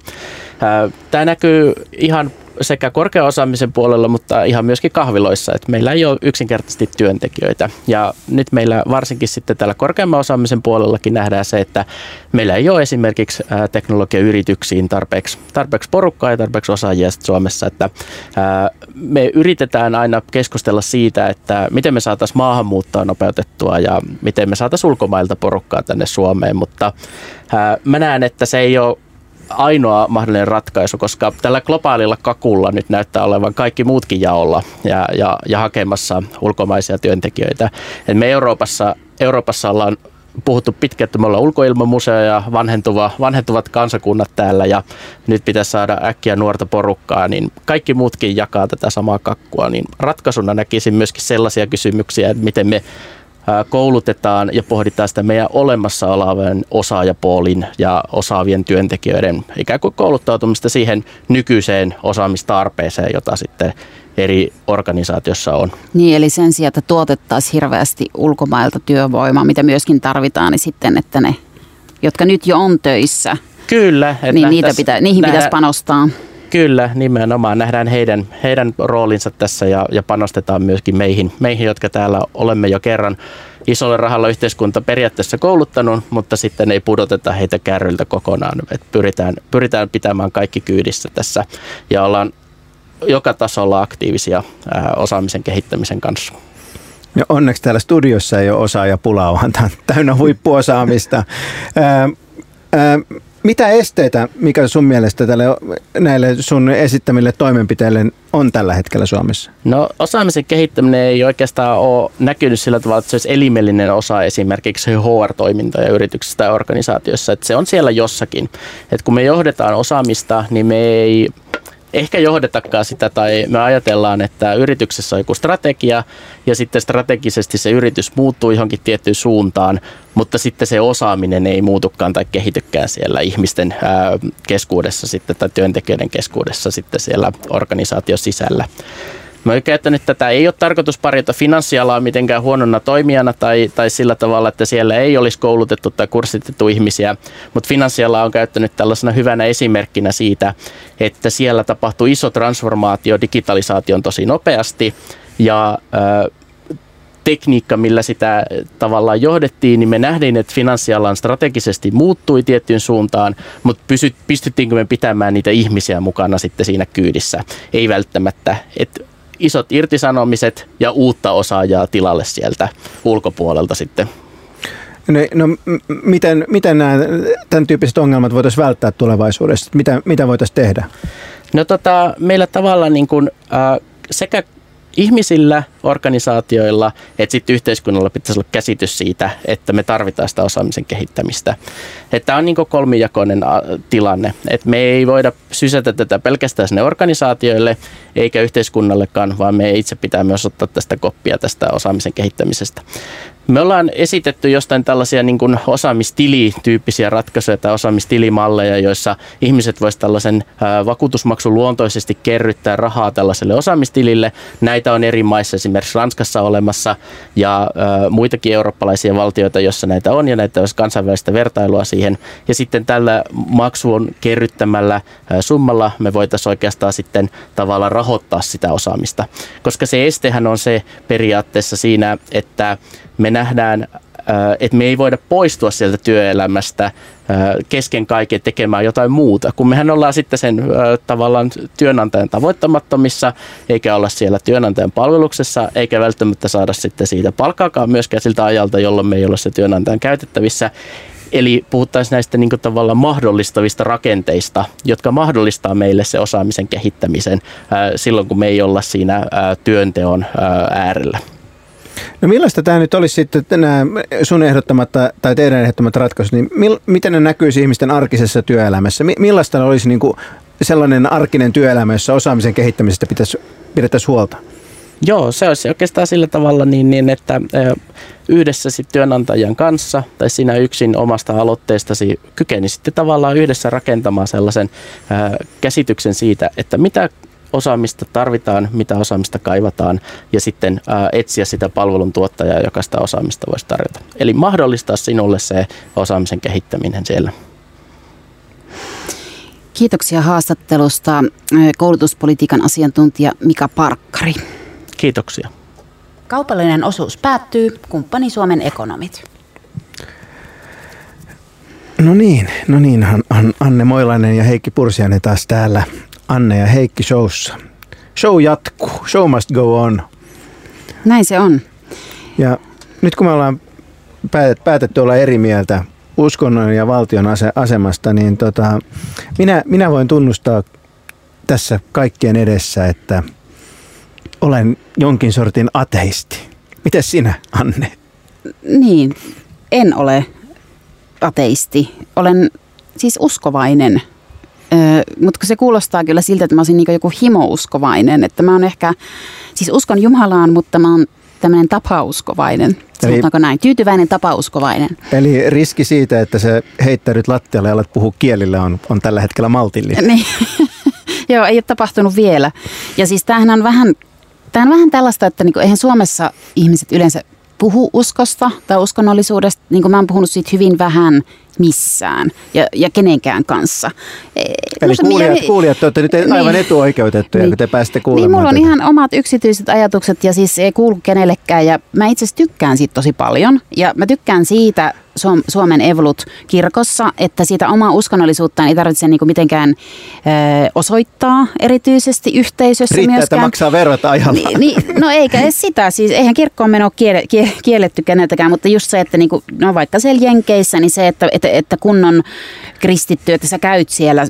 tämä näkyy ihan sekä korkeaosaamisen puolella, mutta ihan myöskin kahviloissa, että meillä ei ole yksinkertaisesti työntekijöitä. Ja nyt meillä varsinkin sitten täällä korkeamman osaamisen puolellakin nähdään se, että meillä ei ole esimerkiksi teknologiayrityksiin tarpeeksi, tarpeeksi porukkaa ja tarpeeksi osaajia Suomessa, että me yritetään aina keskustella siitä, että miten me saataisiin maahanmuuttoa nopeutettua ja miten me saataisiin ulkomailta porukkaa tänne Suomeen, mutta mä näen, että se ei ole ainoa mahdollinen ratkaisu, koska tällä globaalilla kakulla nyt näyttää olevan kaikki muutkin jaolla ja, ja, ja hakemassa ulkomaisia työntekijöitä. Et me Euroopassa, Euroopassa ollaan puhuttu pitkään, että me ollaan ulkoilmamuseo ja vanhentuva, vanhentuvat kansakunnat täällä ja nyt pitäisi saada äkkiä nuorta porukkaa, niin kaikki muutkin jakaa tätä samaa kakkua, niin ratkaisuna näkisin myöskin sellaisia kysymyksiä, että miten me koulutetaan ja pohditaan sitä meidän olemassa olevan osaajapuolin ja osaavien työntekijöiden ikään kuin kouluttautumista siihen nykyiseen osaamistarpeeseen, jota sitten eri organisaatiossa on. Niin, eli sen sijaan, että tuotettaisiin hirveästi ulkomailta työvoimaa, mitä myöskin tarvitaan, niin sitten, että ne, jotka nyt jo on töissä, Kyllä. että niin niitä pitä, niihin nähdään- pitäisi panostaa. Kyllä, nimenomaan nähdään heidän, heidän roolinsa tässä ja, ja panostetaan myöskin meihin, meihin, jotka täällä olemme jo kerran isolle rahalla yhteiskunta periaatteessa kouluttanut, mutta sitten ei pudoteta heitä kärryltä kokonaan. Et pyritään, pyritään pitämään kaikki kyydissä tässä ja ollaan joka tasolla aktiivisia ää, osaamisen kehittämisen kanssa. Ja onneksi täällä studiossa ei ole osaajapulaa, vaan tämä täynnä huippuosaamista. Ää, ää, mitä esteitä, mikä sun mielestä tälle, näille sun esittämille toimenpiteille on tällä hetkellä Suomessa? No osaamisen kehittäminen ei oikeastaan ole näkynyt sillä tavalla, että se olisi elimellinen osa esimerkiksi HR-toimintoja yrityksissä tai organisaatioissa, että se on siellä jossakin. Että kun me johdetaan osaamista, niin me ei ehkä johdetakaan sitä tai me ajatellaan, että yrityksessä on joku strategia ja sitten strategisesti se yritys muuttuu johonkin tiettyyn suuntaan, mutta sitten se osaaminen ei muutukaan tai kehitykään siellä ihmisten keskuudessa sitten tai työntekijöiden keskuudessa sitten siellä organisaation sisällä. Mä oon käyttänyt tätä, ei ole tarkoitus parjata finanssialaa mitenkään huonona toimijana tai, tai sillä tavalla, että siellä ei olisi koulutettu tai kurssitettu ihmisiä, mutta finanssiala on käyttänyt tällaisena hyvänä esimerkkinä siitä, että siellä tapahtuu iso transformaatio digitalisaation tosi nopeasti ja äh, tekniikka, millä sitä tavallaan johdettiin, niin me nähdään, että finanssialan strategisesti muuttui tiettyyn suuntaan, mutta pystyttiinkö me pitämään niitä ihmisiä mukana sitten siinä kyydissä? Ei välttämättä. Et isot irtisanomiset ja uutta osaajaa tilalle sieltä ulkopuolelta sitten No, no miten, miten nämä, tämän tyyppiset ongelmat voitaisiin välttää tulevaisuudessa? Mitä, mitä voitaisiin tehdä? No tota, meillä tavallaan niin kuin, äh, sekä ihmisillä, organisaatioilla, että sitten yhteiskunnalla pitäisi olla käsitys siitä, että me tarvitaan sitä osaamisen kehittämistä. Tämä on niin kolmijakoinen tilanne, että me ei voida sysätä tätä pelkästään sinne organisaatioille eikä yhteiskunnallekaan, vaan me itse pitää myös ottaa tästä koppia tästä osaamisen kehittämisestä. Me ollaan esitetty jostain tällaisia niin kuin osaamistilityyppisiä ratkaisuja tai osaamistilimalleja, joissa ihmiset voisivat tällaisen vakuutusmaksun luontoisesti kerryttää rahaa tällaiselle osaamistilille. Näitä on eri maissa, esimerkiksi Ranskassa olemassa ja muitakin eurooppalaisia valtioita, joissa näitä on ja näitä olisi kansainvälistä vertailua siihen. Ja sitten tällä maksuun kerryttämällä summalla me voitaisiin oikeastaan sitten tavallaan rahoittaa sitä osaamista. Koska se estehän on se periaatteessa siinä, että me nähdään, että me ei voida poistua sieltä työelämästä kesken kaiken tekemään jotain muuta, kun mehän ollaan sitten sen tavallaan työnantajan tavoittamattomissa, eikä olla siellä työnantajan palveluksessa, eikä välttämättä saada sitten siitä palkkaakaan myöskään siltä ajalta, jolloin me ei ole se työnantajan käytettävissä. Eli puhuttaisiin näistä niin tavallaan mahdollistavista rakenteista, jotka mahdollistaa meille se osaamisen kehittämisen silloin, kun me ei olla siinä työnteon äärellä. No millaista tämä nyt olisi sitten nämä sun ehdottamat tai teidän ehdottamat ratkaisut, niin mil, miten ne näkyisi ihmisten arkisessa työelämässä? Millaista olisi niin kuin sellainen arkinen työelämä, jossa osaamisen kehittämisestä pitäisi, pidettäisiin huolta? Joo, se olisi oikeastaan sillä tavalla niin, niin että yhdessä sitten työnantajan kanssa tai sinä yksin omasta aloitteestasi kykeni sitten tavallaan yhdessä rakentamaan sellaisen käsityksen siitä, että mitä osaamista tarvitaan, mitä osaamista kaivataan ja sitten ää, etsiä sitä palveluntuottajaa, joka sitä osaamista voisi tarjota. Eli mahdollistaa sinulle se osaamisen kehittäminen siellä. Kiitoksia haastattelusta koulutuspolitiikan asiantuntija Mika Parkkari. Kiitoksia. Kaupallinen osuus päättyy. Kumppani Suomen ekonomit. No niin, no niin, Anne Moilainen ja Heikki Pursiainen taas täällä Anne ja Heikki showssa. Show jatkuu. Show must go on. Näin se on. Ja nyt kun me ollaan päätetty olla eri mieltä uskonnon ja valtion asemasta, niin tota, minä, minä voin tunnustaa tässä kaikkien edessä, että olen jonkin sortin ateisti. Miten sinä, Anne? Niin, en ole ateisti. Olen siis uskovainen mutta se kuulostaa kyllä siltä, että mä olisin niin joku himouskovainen. Että mä oon ehkä, siis uskon Jumalaan, mutta mä oon tämmöinen tapauskovainen. Sanotaanko näin? Tyytyväinen tapauskovainen. Eli riski siitä, että se heittäydyt lattialle ja alat puhua kielillä on, on tällä hetkellä maltillinen. Niin. Joo, ei ole tapahtunut vielä. Ja siis tämähän on vähän, tämä on vähän tällaista, että niinku, eihän Suomessa ihmiset yleensä puhu uskosta tai uskonnollisuudesta. Niin kuin mä oon puhunut siitä hyvin vähän missään ja, ja kenenkään kanssa. E, Eli Musta kuulijat, minä, kuulijat, te olette nyt niin, aivan etuoikeutettuja, niin, kun te pääsette kuulemaan. Niin, mulla on tätä. ihan omat yksityiset ajatukset ja siis ei kuulu kenellekään ja mä itse asiassa tykkään siitä tosi paljon. Ja mä tykkään siitä Suomen Evolut kirkossa, että siitä omaa uskonnollisuuttaan ei tarvitse niinku mitenkään ö, osoittaa erityisesti yhteisössä Riittää, myöskään. että maksaa verot ajalla. Ni, ni, no eikä edes sitä, siis eihän kirkkoon meno kiele, kielletty keneltäkään, mutta just se, että niinku, no vaikka siellä Jenkeissä, niin se, että, että, että kunnon kristitty, että sä käyt siellä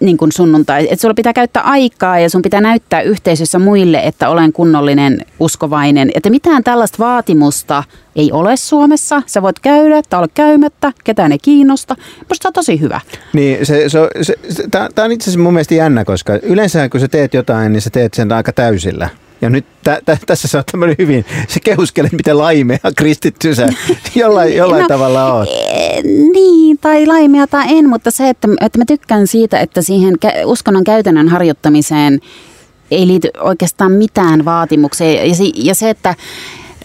niin kuin sunnuntai. Että sulla pitää käyttää aikaa ja sun pitää näyttää yhteisössä muille, että olen kunnollinen uskovainen. Että mitään tällaista vaatimusta ei ole Suomessa. Sä voit käydä tai olla käymättä, ketään ei kiinnosta. Musta se on tosi hyvä. Niin, se, se, se, se, tämä on itse asiassa mun mielestä jännä, koska yleensä kun sä teet jotain, niin sä teet sen aika täysillä. Ja nyt tä, tä, tässä sä oot tämmöinen hyvin, se kehuskelet, miten laimea kristitty sä jollain, jollain no, tavalla oot. E, niin, tai laimea tai en, mutta se, että, että mä tykkään siitä, että siihen uskonnon käytännön harjoittamiseen ei liity oikeastaan mitään vaatimuksia. Ja, ja se, että...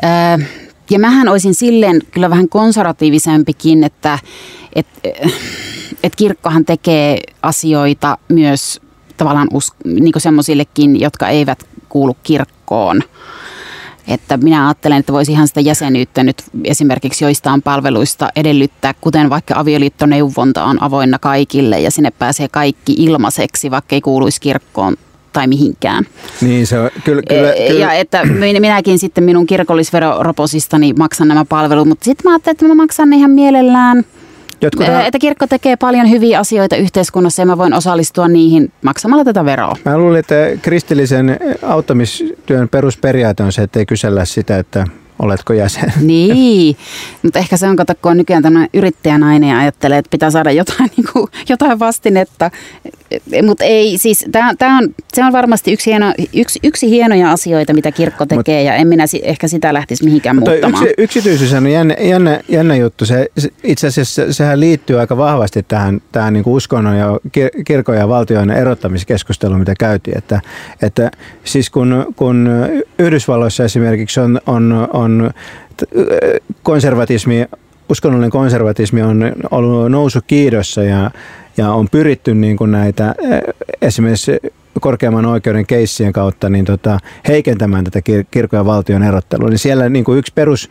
Ää, ja mähän olisin silleen kyllä vähän konservatiivisempikin, että et, et kirkkohan tekee asioita myös tavallaan us, niin semmoisillekin, jotka eivät kuulu kirkkoon. Että minä ajattelen, että voisi ihan sitä jäsenyyttä nyt esimerkiksi joistain palveluista edellyttää, kuten vaikka avioliittoneuvonta on avoinna kaikille ja sinne pääsee kaikki ilmaiseksi, vaikka ei kuuluisi kirkkoon tai mihinkään. Niin se on, kyllä, kyllä, E- kyllä. Ja että minäkin sitten minun kirkollisveroroposistani maksan nämä palvelut, mutta sitten mä ajattelin, että mä maksan ne ihan mielellään. Jotkut, Ää, Että kirkko tekee paljon hyviä asioita yhteiskunnassa ja mä voin osallistua niihin maksamalla tätä veroa. Mä luulin, että kristillisen auttamistyön perusperiaate on se, että ei kysellä sitä, että oletko jäsen. Niin, mutta ehkä se on, kato, kun on nykyään tämmöinen yrittäjänainen ja ajattelee, että pitää saada jotain, niin kuin, jotain vastinetta. Mutta ei, siis tää, tää on, se on varmasti yksi, hieno, yksi, yksi hienoja asioita, mitä kirkko tekee ja en minä si, ehkä sitä lähtisi mihinkään muuttamaan. yksi, yksityisyys on jännä, jännä, jännä juttu. Se, se, itse asiassa sehän liittyy aika vahvasti tähän, tähän niin kuin uskonnon ja kir- kirkon ja valtion erottamiskeskusteluun, mitä käytiin. Että, että siis kun, kun Yhdysvalloissa esimerkiksi on, on, on t- konservatismi, uskonnollinen konservatismi on ollut nousu kiidossa ja, ja on pyritty niin kuin näitä esimerkiksi korkeamman oikeuden keissien kautta niin tota, heikentämään tätä kir- kirkon ja valtion erottelua, niin siellä niin kuin yksi perus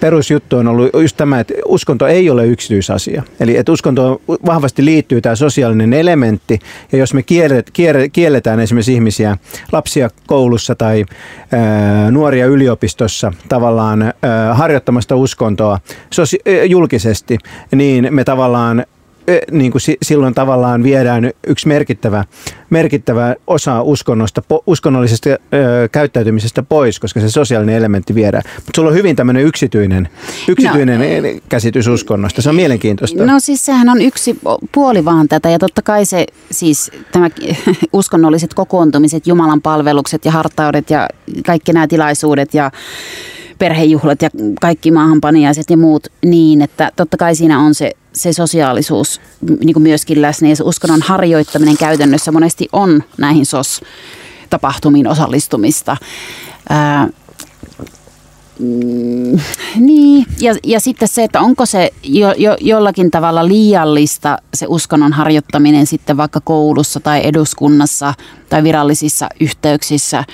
perusjuttu on ollut just tämä, että uskonto ei ole yksityisasia. Eli että uskonto vahvasti liittyy tämä sosiaalinen elementti, ja jos me kiellet, kiellet, kielletään esimerkiksi ihmisiä, lapsia koulussa tai nuoria yliopistossa tavallaan harjoittamasta uskontoa julkisesti, niin me tavallaan niin kuin si- silloin tavallaan viedään yksi merkittävä, merkittävä osa uskonnosta, uskonnollisesta ö, käyttäytymisestä pois, koska se sosiaalinen elementti viedään. Mutta sulla on hyvin tämmöinen yksityinen, yksityinen no, käsitys uskonnosta. Se on mielenkiintoista. No siis sehän on yksi puoli vaan tätä ja totta kai se siis tämä uskonnolliset kokoontumiset, Jumalan palvelukset ja hartaudet ja kaikki nämä tilaisuudet ja perhejuhlat ja kaikki maahanpaniaiset ja muut niin, että totta kai siinä on se, se sosiaalisuus niin kuin myöskin läsnä ja se uskonnon harjoittaminen käytännössä monesti on näihin SOS-tapahtumiin osallistumista. Ää, Mm, niin, ja, ja sitten se, että onko se jo, jo, jollakin tavalla liiallista se uskonnon harjoittaminen sitten vaikka koulussa tai eduskunnassa tai virallisissa yhteyksissä.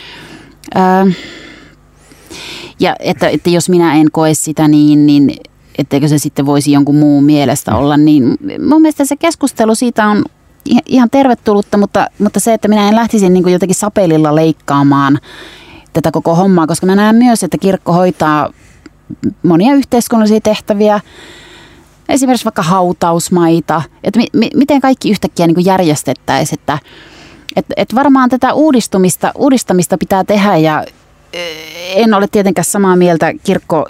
Ää, ja että, että jos minä en koe sitä niin, niin etteikö se sitten voisi jonkun muun mielestä olla, niin mun mielestä se keskustelu siitä on ihan tervetullutta, mutta, mutta se, että minä en lähtisi niin kuin jotenkin sapelilla leikkaamaan tätä koko hommaa, koska mä näen myös, että kirkko hoitaa monia yhteiskunnallisia tehtäviä, esimerkiksi vaikka hautausmaita, että mi- mi- miten kaikki yhtäkkiä niin järjestettäisiin, että et, et varmaan tätä uudistumista, uudistamista pitää tehdä ja en ole tietenkään samaa mieltä kirkko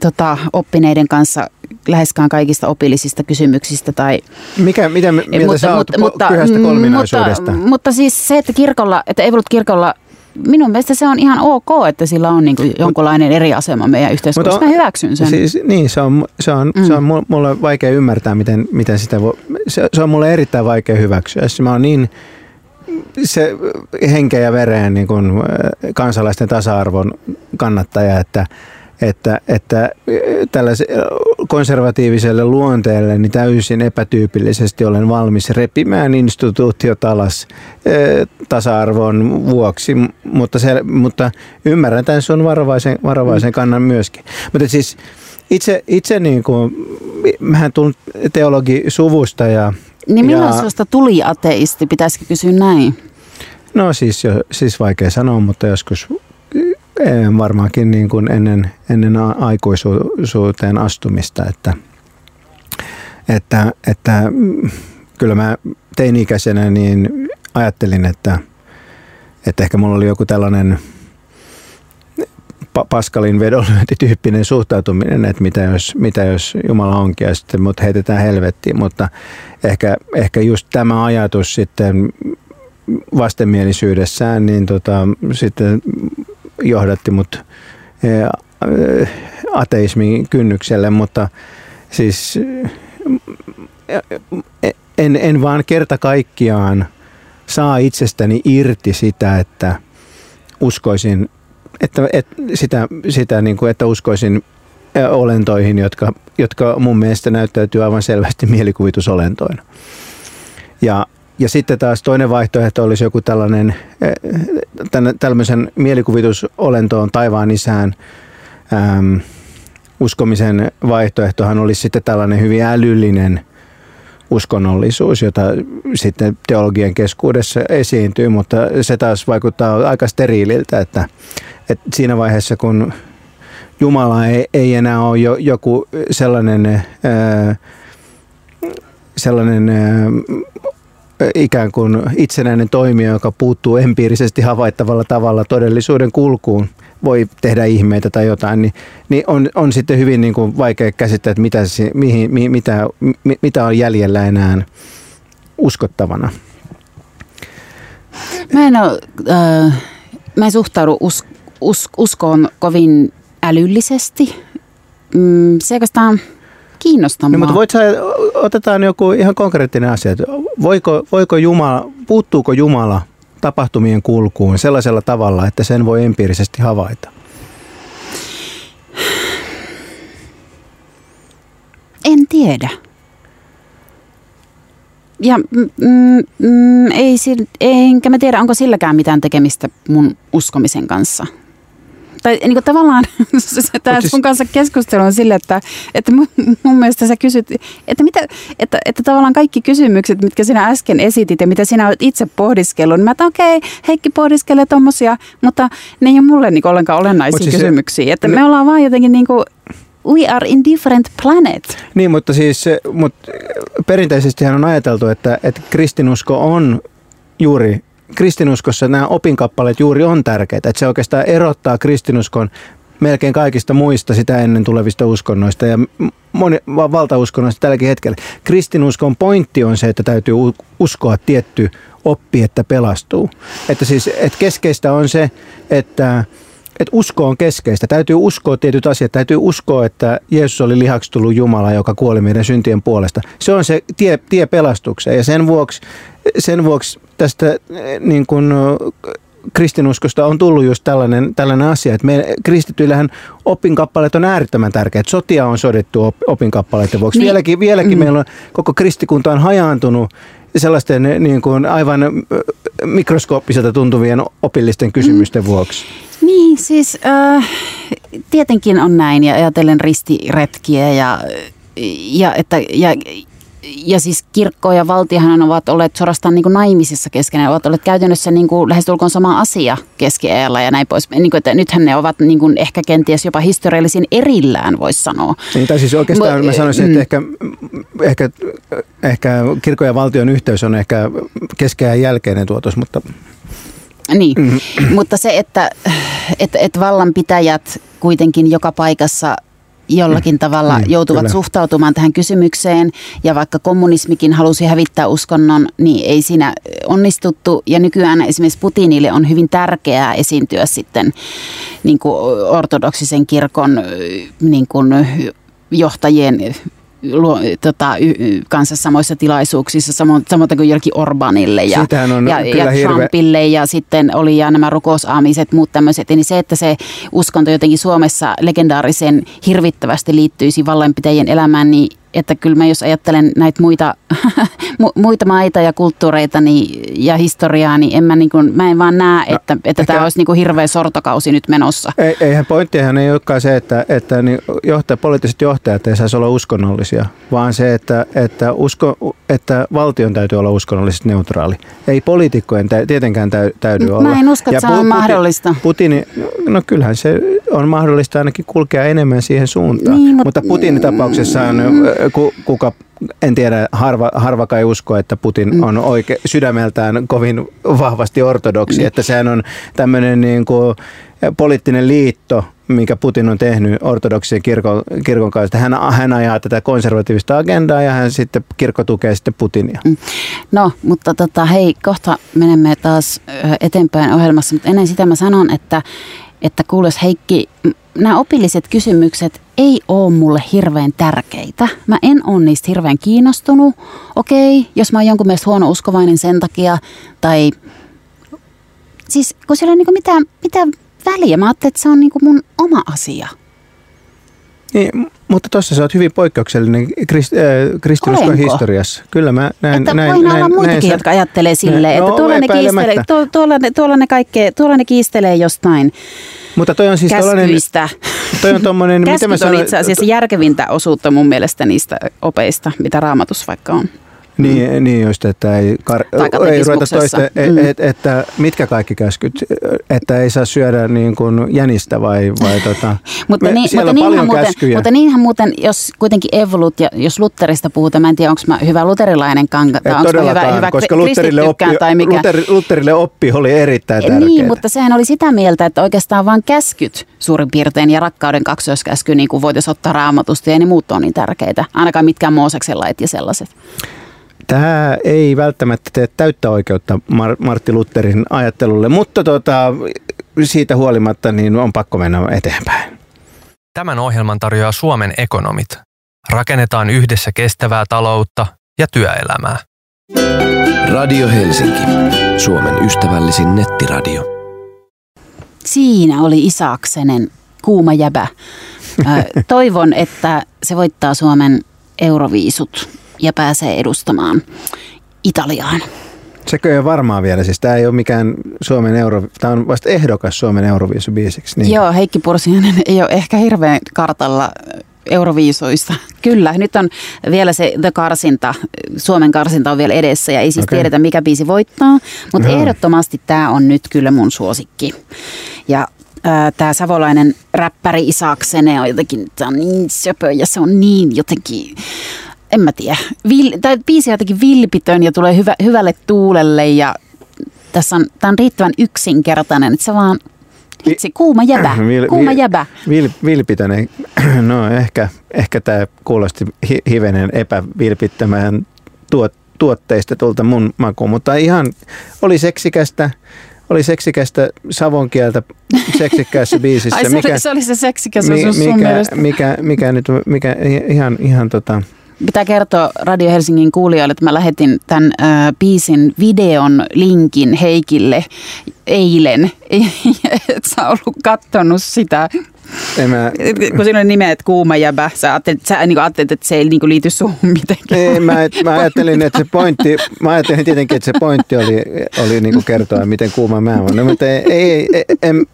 tota, oppineiden kanssa läheskään kaikista opillisista kysymyksistä. Tai, Mikä, mitä mieltä mutta, sä oot mutta, pyhästä mutta, kolminaisuudesta? mutta, mutta siis se, että kirkolla, että ei ollut kirkolla minun mielestä se on ihan ok, että sillä on niin kuin jonkunlainen eri asema meidän yhteiskunnassa. Mä hyväksyn sen. Siis, niin, se on, se on, mm. se on mulle vaikea ymmärtää, miten, miten sitä voi, se, se on mulle erittäin vaikea hyväksyä. Siis mä oon niin se henkeä ja vereen niin kuin kansalaisten tasa-arvon kannattaja, että, että, että konservatiiviselle luonteelle niin täysin epätyypillisesti olen valmis repimään instituutiot alas tasa-arvon vuoksi, mutta, se, mutta ymmärrän tämän sun varovaisen, varovaisen kannan myöskin. Mutta siis itse, itse niin kuin, mähän tulen teologisuvusta ja niin milloin sinusta tuli ateisti, pitäisikö kysyä näin? No siis, jo, siis vaikea sanoa, mutta joskus varmaankin niin kuin ennen, ennen aikuisuuteen astumista, että, että, että kyllä mä teini-ikäisenä niin ajattelin, että, että ehkä mulla oli joku tällainen Paskalin vedonlyöntityyppinen suhtautuminen, että mitä jos, mitä jos Jumala onkin ja sitten mut heitetään helvettiin, mutta ehkä, ehkä just tämä ajatus sitten vastenmielisyydessään niin tota, sitten johdatti mut ateismin kynnykselle, mutta siis en, en vaan kerta kaikkiaan saa itsestäni irti sitä, että uskoisin että, että sitä, sitä niin kuin, että uskoisin olentoihin, jotka, jotka mun mielestä näyttäytyy aivan selvästi mielikuvitusolentoina. Ja ja sitten taas toinen vaihtoehto olisi joku tällainen, tällaisen mielikuvitusolentoon taivaan isään äm, uskomisen vaihtoehtohan olisi sitten tällainen hyvin älyllinen uskonnollisuus, jota sitten teologian keskuudessa esiintyy, mutta se taas vaikuttaa aika steriililtä, että, että siinä vaiheessa kun Jumala ei, ei enää ole jo, joku sellainen, ää, sellainen ää, ikään kuin itsenäinen toimija, joka puuttuu empiirisesti havaittavalla tavalla todellisuuden kulkuun, voi tehdä ihmeitä tai jotain, niin, niin on, on sitten hyvin niin kuin vaikea käsittää, että mitä, mihin, mi, mitä, mi, mitä on jäljellä enää uskottavana. Mä en, ole, äh, mä en suhtaudu us, us, uskoon kovin älyllisesti. Mm, se oikeastaan kiinnostaa no, mutta voit sä, otetaan joku ihan konkreettinen asia. Voiko, voiko Jumala, puuttuuko Jumala tapahtumien kulkuun sellaisella tavalla, että sen voi empiirisesti havaita? En tiedä. Ja mm, mm, ei, enkä mä tiedä, onko silläkään mitään tekemistä mun uskomisen kanssa tai niin kuin tavallaan tämä siis... sun kanssa keskustelu on sille, että, että mun, mun mielestä sä kysyt, että, mitä, että, että tavallaan kaikki kysymykset, mitkä sinä äsken esitit ja mitä sinä olet itse pohdiskellut, niin mä että okei, okay, Heikki pohdiskelee tommosia, mutta ne ei ole mulle niin ollenkaan olennaisia siis kysymyksiä. Että ne... me ollaan vaan jotenkin niin kuin, we are in different planet. Niin, mutta siis mutta perinteisesti on ajateltu, että, että kristinusko on juuri kristinuskossa nämä opinkappaleet juuri on tärkeitä. Että se oikeastaan erottaa kristinuskon melkein kaikista muista sitä ennen tulevista uskonnoista ja moni, valtauskonnoista tälläkin hetkellä. Kristinuskon pointti on se, että täytyy uskoa tietty oppi, että pelastuu. Että siis että keskeistä on se, että että usko on keskeistä. Täytyy uskoa tietyt asiat. Täytyy uskoa, että Jeesus oli lihaksi tullut Jumala, joka kuoli meidän syntien puolesta. Se on se tie, tie pelastukseen. Ja sen vuoksi, sen vuoksi tästä eh, niin kuin, kristinuskosta on tullut just tällainen, tällainen asia, että me kristityillähän opinkappaleet on äärettömän tärkeät. Sotia on sodittu op, opinkappaleiden vuoksi. Niin. Vieläkin, vieläkin mm. meillä on, koko kristikunta on hajaantunut sellaisten niin kuin aivan mikroskooppiselta tuntuvien opillisten kysymysten mm. vuoksi. Niin, siis äh, tietenkin on näin ja ajatellen ristiretkiä ja, ja, että, ja, ja siis kirkko ja valtiohan ovat olleet suorastaan niin kuin naimisissa keskenään, ovat olleet käytännössä niin kuin lähestulkoon sama asia keskiajalla ja näin pois. Niin kuin, että nythän ne ovat niin kuin ehkä kenties jopa historiallisin erillään, voisi sanoa. Niin, tai siis oikeastaan mä sanoisin, että mm. ehkä, ehkä, ehkä kirkon ja valtion yhteys on ehkä keskeään jälkeinen tuotos, mutta niin, mm-hmm. mutta se, että, että, että vallanpitäjät kuitenkin joka paikassa jollakin mm. tavalla niin, joutuvat kyllä. suhtautumaan tähän kysymykseen. Ja vaikka kommunismikin halusi hävittää uskonnon, niin ei siinä onnistuttu. Ja nykyään esimerkiksi Putinille on hyvin tärkeää esiintyä sitten niin kuin ortodoksisen kirkon niin kuin johtajien tota, y, kanssa samoissa tilaisuuksissa, samoin, samoin kuin jollekin Orbanille ja, ja, ja hirve... Trumpille ja sitten oli ja nämä rukousaamiset, muut tämmöiset. Niin se, että se uskonto jotenkin Suomessa legendaarisen hirvittävästi liittyisi vallanpitäjien elämään, niin että kyllä mä jos ajattelen näitä muita, muita maita ja kulttuureita niin, ja historiaa, niin en mä, niin kuin, mä en vaan näe, no, että, että tämä olisi niin kuin hirveä sortokausi nyt menossa. Ei, eihän pointtihan ei olekaan se, että, että niin johtaja, poliittiset johtajat ei saisi olla uskonnollisia, vaan se, että, että, usko, että valtion täytyy olla uskonnollisesti neutraali. Ei poliitikkojen tä, tietenkään täy, täydy mä olla. Mä en usko, että ja se on Putin, mahdollista. Putin, no kyllähän se on mahdollista ainakin kulkea enemmän siihen suuntaan. Niin, mutta, mutta Putinin tapauksessa on kuka, en tiedä, harva, harva kai usko, että Putin mm. on oike, sydämeltään kovin vahvasti ortodoksi, mm. että sehän on tämmöinen niin kuin poliittinen liitto, mikä Putin on tehnyt ortodoksien kirkon, kirkon kanssa. Hän, hän ajaa tätä konservatiivista agendaa ja hän sitten, kirkko tukee sitten Putinia. Mm. No, mutta tota, hei, kohta menemme taas eteenpäin ohjelmassa, mutta ennen sitä mä sanon, että että kuules Heikki, nämä opilliset kysymykset ei ole mulle hirveän tärkeitä. Mä en ole niistä hirveän kiinnostunut. Okei, jos mä oon jonkun mielestä huono uskovainen sen takia, tai siis kun siellä ei niinku mitään, mitään väliä. Mä ajattelin, että se on niinku mun oma asia. Niin, mutta tuossa sä oot hyvin poikkeuksellinen krist, äh, kristinuskon historiassa. Kyllä mä näin. Että näin, voi näin, olla muitakin, näin, jotka ajattelee silleen, No, että tuolla ne, kiistelee, tuolla, tuolla, ne, tuolla, ne kaikkea, tuolla ne kiistelee jostain Mutta toi on siis tollainen, käskyistä. toi on tommonen, miten mä Käskyt on itse asiassa järkevintä osuutta mun mielestä niistä opeista, mitä raamatus vaikka on. Niin, niin just, että ei, kar- ei ruveta toista, Mm. mm. et, että mitkä kaikki käskyt, että ei saa syödä niin kuin jänistä vai, vai tota, Mutta, me- niin, siellä mutta, on niinhän paljon muuten, käskyjä. mutta niinhän muuten, jos kuitenkin evolut ja jos Lutterista puhutaan, mä en tiedä, onko mä hyvä luterilainen kanka, tai onko hyvä, hyvä koska Lutterille oppi, tai mikä. Luther, Lutterille oppi oli erittäin tärkeää. Niin, mutta sehän oli sitä mieltä, että oikeastaan vain käskyt suurin piirtein ja rakkauden kaksoiskäsky niin kuin voitaisiin ottaa raamatusta ja ne muut on niin tärkeitä. Ainakaan mitkään Mooseksen lait ja sellaiset. Tämä ei välttämättä tee täyttä oikeutta Mar- Martti Lutherin ajattelulle, mutta tota, siitä huolimatta niin on pakko mennä eteenpäin. Tämän ohjelman tarjoaa Suomen ekonomit. Rakennetaan yhdessä kestävää taloutta ja työelämää. Radio Helsinki. Suomen ystävällisin nettiradio. Siinä oli Isaaksenen kuuma jäbä. Toivon, että se voittaa Suomen euroviisut ja pääsee edustamaan Italiaan. Sekö ei ole varmaa vielä, siis tämä ei ole mikään Suomen euro, tämä on vasta ehdokas Suomen Euroviisubiisiksi. Niin. Joo, Heikki Pursiainen ei ole ehkä hirveän kartalla euroviisoista. Kyllä, nyt on vielä se The Karsinta, Suomen karsinta on vielä edessä ja ei siis Okei. tiedetä mikä biisi voittaa, mutta Joo. ehdottomasti tämä on nyt kyllä mun suosikki. Ja tämä savolainen räppäri Isaaksene on jotenkin, tää on niin söpö ja se on niin jotenkin, en mä tiedä, Vil, tämä biisi on jotenkin vilpitön ja tulee hyvä, hyvälle tuulelle ja tässä on, tämä on riittävän yksinkertainen, että se vaan, vitsi, kuuma jäbä, Vil- kuuma vil- jäbä. Vil, vilpitön, no ehkä, ehkä tämä kuulosti hi, hivenen epävilpittömään tuot, tuotteistetulta mun makuun, mutta ihan oli seksikästä, oli seksikästä savonkieltä seksikkäässä biisissä. Ai se, mikä, oli, se oli se seksikäs mi- mikä, mielestä. mikä, mikä, nyt, mikä ihan, ihan tota, Pitää kertoa Radio Helsingin kuulijoille, että mä lähetin tämän äh, biisin videon linkin Heikille eilen. Et sä ollut kattonut sitä, en mä, kun siinä oli nimet kuuma jäbä. Sä ajattelit, sä niin ajattelit että se ei niin liity suhun mitenkään. ei, mä, mä, ajattelin, että se pointti, mä ajattelin tietenkin, että se pointti oli, oli niin kuin kertoa, miten kuuma mä oon. No, mutta ei, ei, ei en,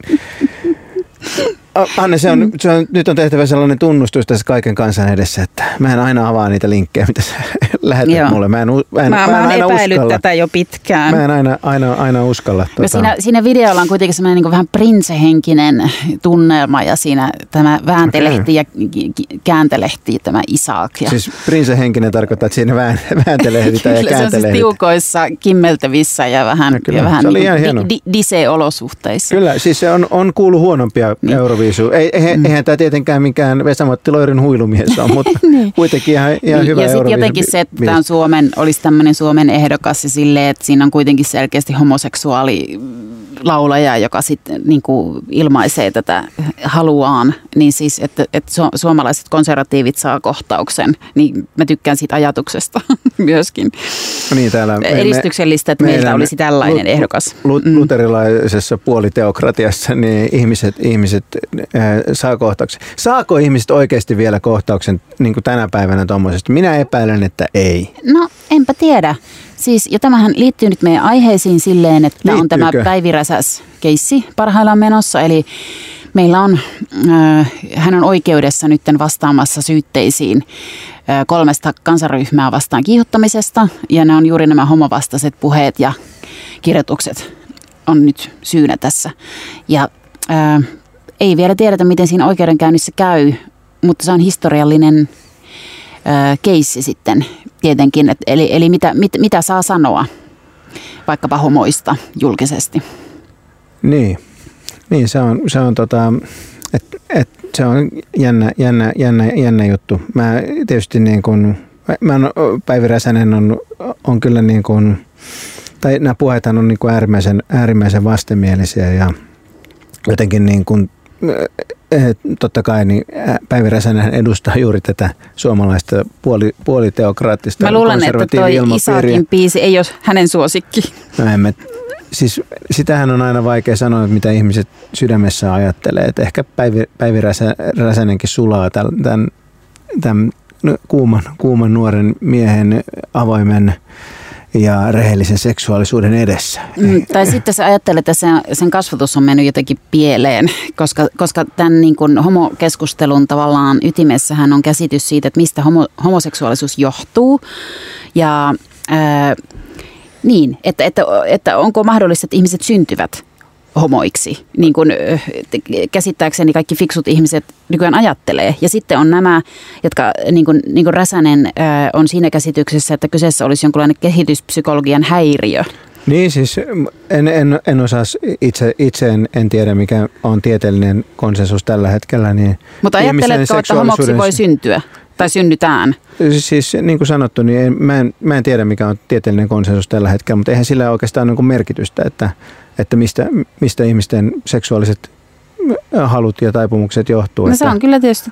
Anne, se on, se on, nyt on tehtävä sellainen tunnustus tässä kaiken kansan edessä, että mä en aina avaa niitä linkkejä, mitä sä lähetät Joo. mulle. Mä en, mä en, Mä, mä en aina epäillyt uskalla. tätä jo pitkään. Mä en aina, aina, aina uskalla. No Tota, siinä, siinä videolla on kuitenkin semmoinen niin vähän prinsehenkinen tunnelma ja siinä tämä vääntelehti ja ki- ki- kääntelehti tämä Isak. Ja Siis prinsehenkinen tarkoittaa, että siinä vään, vääntelehditään ja Kyllä se on siis tiukoissa, kimmeltävissä ja vähän, No kyllä, ja vähän niin di, di, dise-olosuhteissa. Kyllä, siis se on, on kuullut huonompia Niin. niin. Ei, eihän, mm. eihän tämä tietenkään mikään Vesamatti Loirin huilumies on, mutta Niin. kuitenkin ihan, ihan Niin, hyvä ja sitten jotenkin se, että tämä on Suomen, olisi tämmöinen Suomen ehdokas ja silleen, että siinä on kuitenkin selkeästi homoseksuaali laulaja, joka sitten niin kuin ilmaisee tätä haluaan, niin siis, että, että su- suomalaiset konservatiivit saa kohtauksen, niin mä tykkään siitä ajatuksesta myöskin. Niin, täällä me- Edistyksellistä, että meidän olisi tällainen lu- ehdokas. lu- Mm. luterilaisessa puoliteokratiassa niin ihmiset, ihmiset äh, saa kohtauksen. Saako ihmiset oikeasti vielä kohtauksen niin kuin tänä päivänä tuommoisesta? Minä epäilen, että ei. No, enpä tiedä. Siis, ja tämähän liittyy nyt meidän aiheisiin silleen, että on tämä Liittyykö? Päivi Räsäs keissi parhaillaan menossa. Eli meillä on, äh, hän on oikeudessa nyt vastaamassa syytteisiin äh, kolmesta kansaryhmää vastaan kiihottamisesta. Ja ne on juuri nämä homovastaiset puheet ja kirjoitukset on nyt syynä tässä. Ja äh, ei vielä tiedetä, miten siinä oikeudenkäynnissä käy, mutta se on historiallinen keissi sitten tietenkin, et, eli, eli mitä, mit, mitä saa sanoa vaikkapa homoista julkisesti. Niin, niin se on, se on tota, et, et, se on jännä, jännä, jännä, jännä juttu. Mä tietysti niin kuin, mä, on, Päivi Räsänen on, on kyllä niin kuin, tai nämä puheethan on niin kuin äärimmäisen, äärimmäisen vastenmielisiä ja jotenkin niin kuin, totta kai niin ä, Päivi Räsänen edustaa juuri tätä suomalaista puoli, puoliteokraattista Mä luulen, että toi. Isakin biisi ei ole hänen suosikki. No en mä, siis sitähän on aina vaikea sanoa, että mitä ihmiset sydämessä ajattelee. Et ehkä Päivi, Päivi Räsä, Räsänenkin sulaa tämän, tämän, tämän kuuman, kuuman nuoren miehen avoimen ja rehellisen seksuaalisuuden edessä. Mm, tai sitten sä ajattelet, että sen, sen kasvatus on mennyt jotenkin pieleen, koska, koska tämän niin kuin homokeskustelun tavallaan ytimessähän on käsitys siitä, että mistä homo, homoseksuaalisuus johtuu. Ja ää, niin, että, että, että onko mahdollista, että ihmiset syntyvät homoiksi, niin kuin käsittääkseni kaikki fiksut ihmiset nykyään ajattelee. Ja sitten on nämä, jotka niin kuin, niin kuin Räsänen on siinä käsityksessä, että kyseessä olisi jonkinlainen kehityspsykologian häiriö. Niin siis en, en, en osaa itse, itse en, en tiedä mikä on tieteellinen konsensus tällä hetkellä. Niin Mutta ajatteletko, että homoksi voi syntyä? Tai synnytään? Siis niin kuin sanottu, niin en, mä, en, mä en tiedä mikä on tieteellinen konsensus tällä hetkellä, mutta eihän sillä ole oikeastaan niin merkitystä, että, että mistä, mistä ihmisten seksuaaliset halut ja taipumukset johtuu. No että, se on kyllä tietysti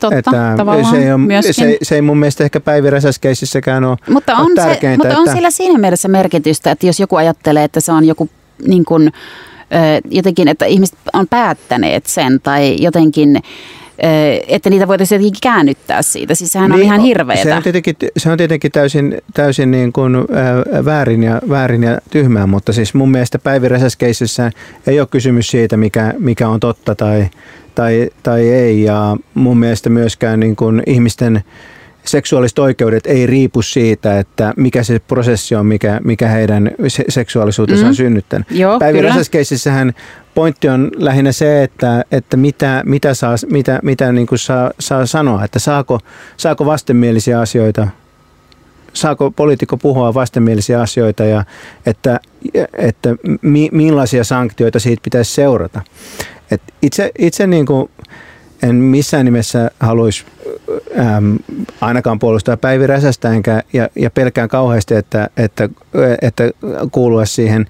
totta että tavallaan se ei, ole, se, se ei mun mielestä ehkä Päivi Räsäskeisissäkään ole, mutta on ole tärkeintä. Se, mutta on että... sillä siinä mielessä merkitystä, että jos joku ajattelee, että se on joku niin kuin, jotenkin, että ihmiset on päättäneet sen tai jotenkin että niitä voitaisiin jotenkin käännyttää siitä. Siis sehän niin, on ihan hirveetä. Se on tietenkin, se on tietenkin täysin, täysin niin kuin, äh, väärin, ja, väärin ja tyhmää, mutta siis mun mielestä Päivi Räsäskeisissä ei ole kysymys siitä, mikä, mikä on totta tai, tai, tai ei. Ja mun mielestä myöskään niin kuin ihmisten seksuaaliset oikeudet ei riipu siitä, että mikä se prosessi on, mikä, mikä heidän seksuaalisuutensa mm. on synnyttänyt. Joo, Päivi Räsäskeisissähän pointti on lähinnä se, että, että mitä, mitä, saa, mitä, mitä niin kuin saa, saa sanoa, että saako, saako vastenmielisiä asioita saako poliitikko puhua vastenmielisiä asioita ja että, että mi, millaisia sanktioita siitä pitäisi seurata. Et itse itse niin kuin en missään nimessä haluaisi äm, ainakaan puolustaa Päivi Räsästä enkä, ja, ja pelkään kauheasti, että, että, että kuulua siihen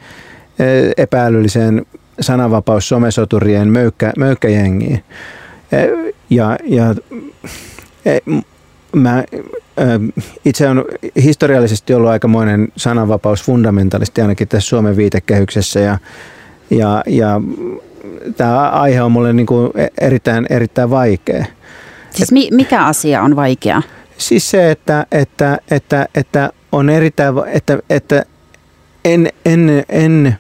epäälylliseen sananvapaus somesoturien möykkä, möykkäjengiin. Ja, ja mä itse on historiallisesti ollut aikamoinen sananvapaus fundamentalisti ainakin tässä Suomen viitekehyksessä ja, ja, ja tämä aihe on mulle niin kuin erittäin, erittäin vaikea. Siis mi- mikä asia on vaikea? Siis se, että, että, että, että on erittäin, että, että en, en, en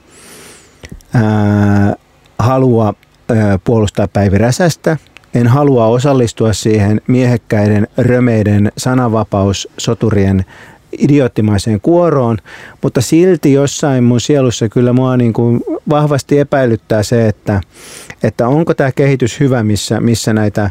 ää, halua ää, puolustaa Päivi Räsästä, en halua osallistua siihen miehekkäiden, römeiden, sananvapaus, soturien idioottimaiseen kuoroon, mutta silti jossain mun sielussa kyllä mua niin kuin vahvasti epäilyttää se, että, että onko tämä kehitys hyvä, missä, missä näitä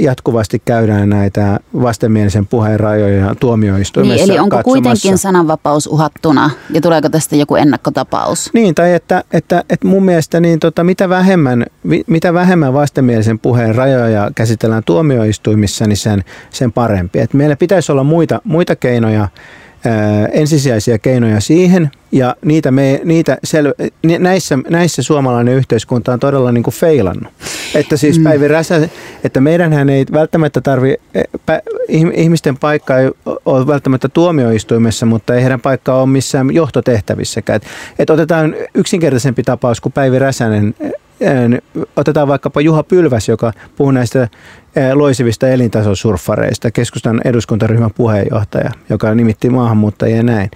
jatkuvasti käydään näitä vastenmielisen puheen rajoja tuomioistuimessa niin, Eli onko katsomassa. kuitenkin sananvapaus uhattuna ja tuleeko tästä joku ennakkotapaus? Niin, tai että, että, että mun mielestä niin tota, mitä, vähemmän, mitä vähemmän vastenmielisen puheen rajoja käsitellään tuomioistuimissa, niin sen, sen parempi. Et meillä pitäisi olla muita, muita keinoja ensisijaisia keinoja siihen, ja niitä me, niitä sel, näissä, näissä suomalainen yhteiskunta on todella niin kuin feilannut. Että siis mm. Päivi Räsä, että meidänhän ei välttämättä tarvi, e, ihmisten paikka ei ole välttämättä tuomioistuimessa, mutta ei heidän paikkaa ole missään johtotehtävissäkään. Et, et otetaan yksinkertaisempi tapaus kuin Päivi Räsänen otetaan vaikkapa Juha Pylväs, joka puhuu näistä loisivista elintasosurffareista, keskustan eduskuntaryhmän puheenjohtaja, joka nimitti maahanmuuttajia näin.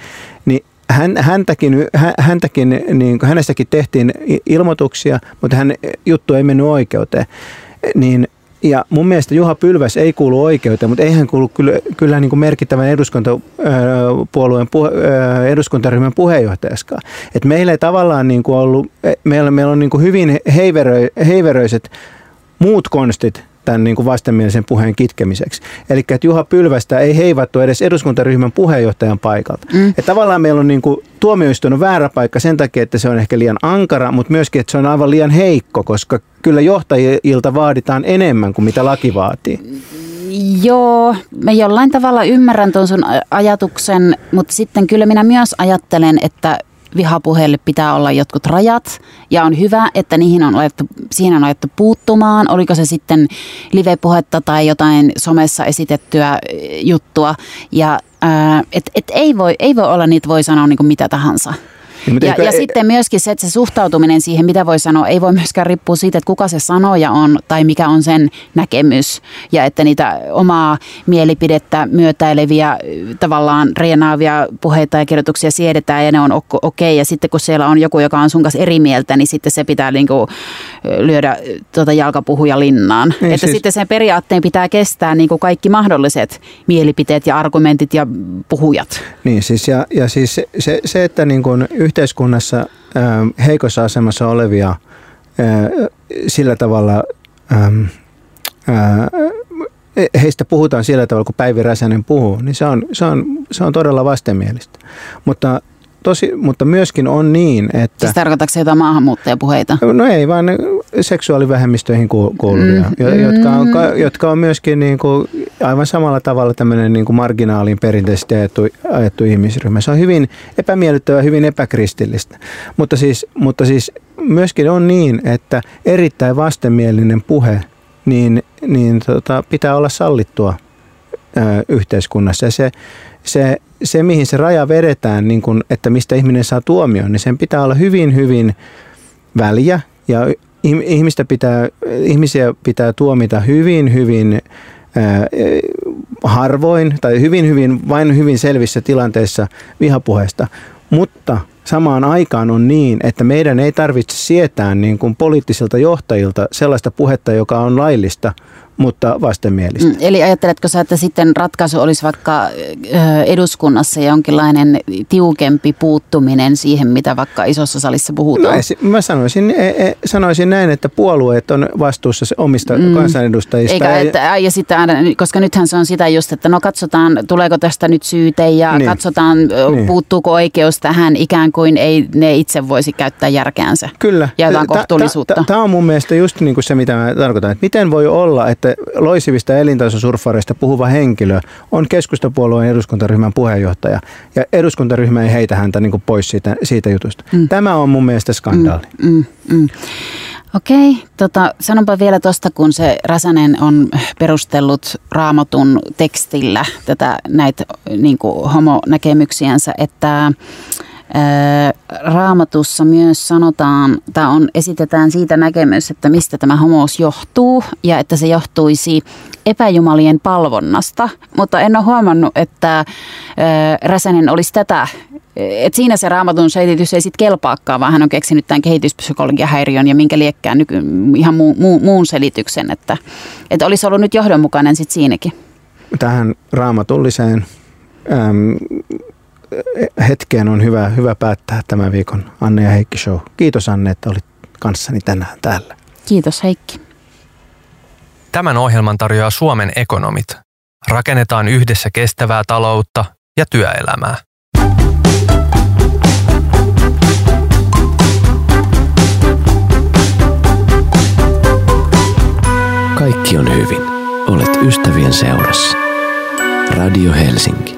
Niin hän, häntäkin, häntäkin, niin hänestäkin tehtiin ilmoituksia, mutta hän juttu ei mennyt oikeuteen. Niin ja mun mielestä Juha Pylväs ei kuulu oikeuteen, mutta ei hän kuulu kyllä, kyllä niin kuin merkittävän eduskuntapuolueen eduskuntaryhmän puheenjohtajaskaan. Et meillä ei tavallaan niin kuin ollut, meillä, meillä on niin kuin hyvin heiverö, heiveröiset muut konstit tämän niin kuin vastenmielisen puheen kitkemiseksi. Eli että Juha Pylvästä ei heivattu edes eduskuntaryhmän puheenjohtajan paikalta. Mm. Et tavallaan meillä on niin kuin, tuomioistuin on väärä paikka sen takia, että se on ehkä liian ankara, mutta myöskin, että se on aivan liian heikko, koska kyllä johtajilta vaaditaan enemmän kuin mitä laki vaatii. Joo, mä jollain tavalla ymmärrän tuon sun ajatuksen, mutta sitten kyllä minä myös ajattelen, että vihapuheelle pitää olla jotkut rajat ja on hyvä, että niihin on alettu, siihen on alettu puuttumaan. Oliko se sitten live-puhetta tai jotain somessa esitettyä juttua. Ja et, et ei, voi, ei voi olla niitä, voi sanoa niin kuin mitä tahansa. Niin, Ja, eikö- ja sitten myöskin se, että se suhtautuminen siihen, mitä voi sanoa, ei voi myöskään riippua siitä, että kuka se sanoja on tai mikä on sen näkemys. Ja että niitä omaa mielipidettä myötäileviä tavallaan reenaavia puheita ja kirjoituksia siedetään ja ne on ok- okei. Ja sitten kun siellä on joku, joka on sun kanssa eri mieltä, niin sitten se pitää niinku lyödä tuota jalkapuhuja linnaan. Niin että siis- sitten sen periaatteen pitää kestää niinku kaikki mahdolliset mielipiteet ja argumentit ja puhujat. Niin siis ja, ja siis se, se, se että niin kuin yhteiskunnassa ää, heikossa asemassa olevia ää, sillä tavalla, äm, ää, heistä puhutaan sillä tavalla, kun Päivi Räsänen puhuu, niin se on, se on, se on todella vastenmielistä. Mutta, tosi, mutta myöskin on niin, että... Siis tarkoitatko se jotain maahanmuuttajapuheita? No ei, vaan seksuaalivähemmistöihin ku- kuuluvia, Mm. mm. jotka, on, ka- jotka on myöskin niin kuin aivan samalla tavalla tämmöinen niin kuin marginaaliin perinteisesti ajettu, ajettu ihmisryhmä. Se on hyvin epämiellyttävä, hyvin epäkristillistä. Mutta siis, mutta siis myöskin on niin, että erittäin vastenmielinen puhe niin, niin tota, pitää olla sallittua ö, yhteiskunnassa. Ja se, se, se, mihin se raja vedetään, niin kun, että mistä ihminen saa tuomion, niin sen pitää olla hyvin, hyvin väliä ja ihmistä pitää, ihmisiä pitää tuomita hyvin, hyvin harvoin tai hyvin, hyvin, vain hyvin selvissä tilanteissa vihapuheesta. Mutta samaan aikaan on niin, että meidän ei tarvitse sietää niin kuin poliittisilta johtajilta sellaista puhetta, joka on laillista, mutta vastenmielistä. Mm, Eli ajatteletko sä, että sitten ratkaisu olisi vaikka eduskunnassa jonkinlainen tiukempi puuttuminen siihen, mitä vaikka isossa salissa No, puhutaan? esi- mä sanoisin, e, e, sanoisin näin, että puolueet on vastuussa se omista mm. kansanedustajista. Eikä, että, ai, ja aina, koska nythän se on sitä just, että no katsotaan, tuleeko tästä nyt syyte ja Niin. katsotaan, Niin. puuttuuko oikeus tähän ikään kuin ei ne itse voisi käyttää järkeänsä. Kyllä. Ja jotain Ta- ta- kohtuullisuutta. ta- Tämä on mun mielestä just niin kuin se, mitä mä tarkoitan. Että miten voi olla, että loisivista elintasosurffareista puhuva henkilö on keskustapuolueen eduskuntaryhmän puheenjohtaja ja eduskuntaryhmä ei heitä häntä niin pois siitä, siitä jutusta. Mm. Tämä on mun mielestä skandaali. Mm. Mm, mm. Okei, tota, sanonpa vielä tuosta, kun se Räsänen on perustellut raamatun tekstillä tätä näitä niin homonäkemyksiänsä, että raamatussa myös sanotaan, tai on, esitetään siitä näkemys, että mistä tämä homous johtuu ja että se johtuisi epäjumalien palvonnasta, mutta en ole huomannut, että Räsänen olisi tätä et siinä se raamatun selitys ei sitten kelpaakaan, vaan hän on keksinyt tämän kehityspsykologian häiriön ja minkä liekkään nyky, ihan muu, muu, muun selityksen, että, että olisi ollut nyt johdonmukainen sitten siinäkin. Tähän raamatulliseen äm, hetkeen on hyvä, hyvä päättää tämän viikon Anne ja Heikki Show. Kiitos Anne, että olit kanssani tänään täällä. Kiitos Heikki. Tämän ohjelman tarjoaa Suomen ekonomit. Rakennetaan yhdessä kestävää taloutta ja työelämää. Kaikki on hyvin. Olet ystävien seurassa. Radio Helsinki.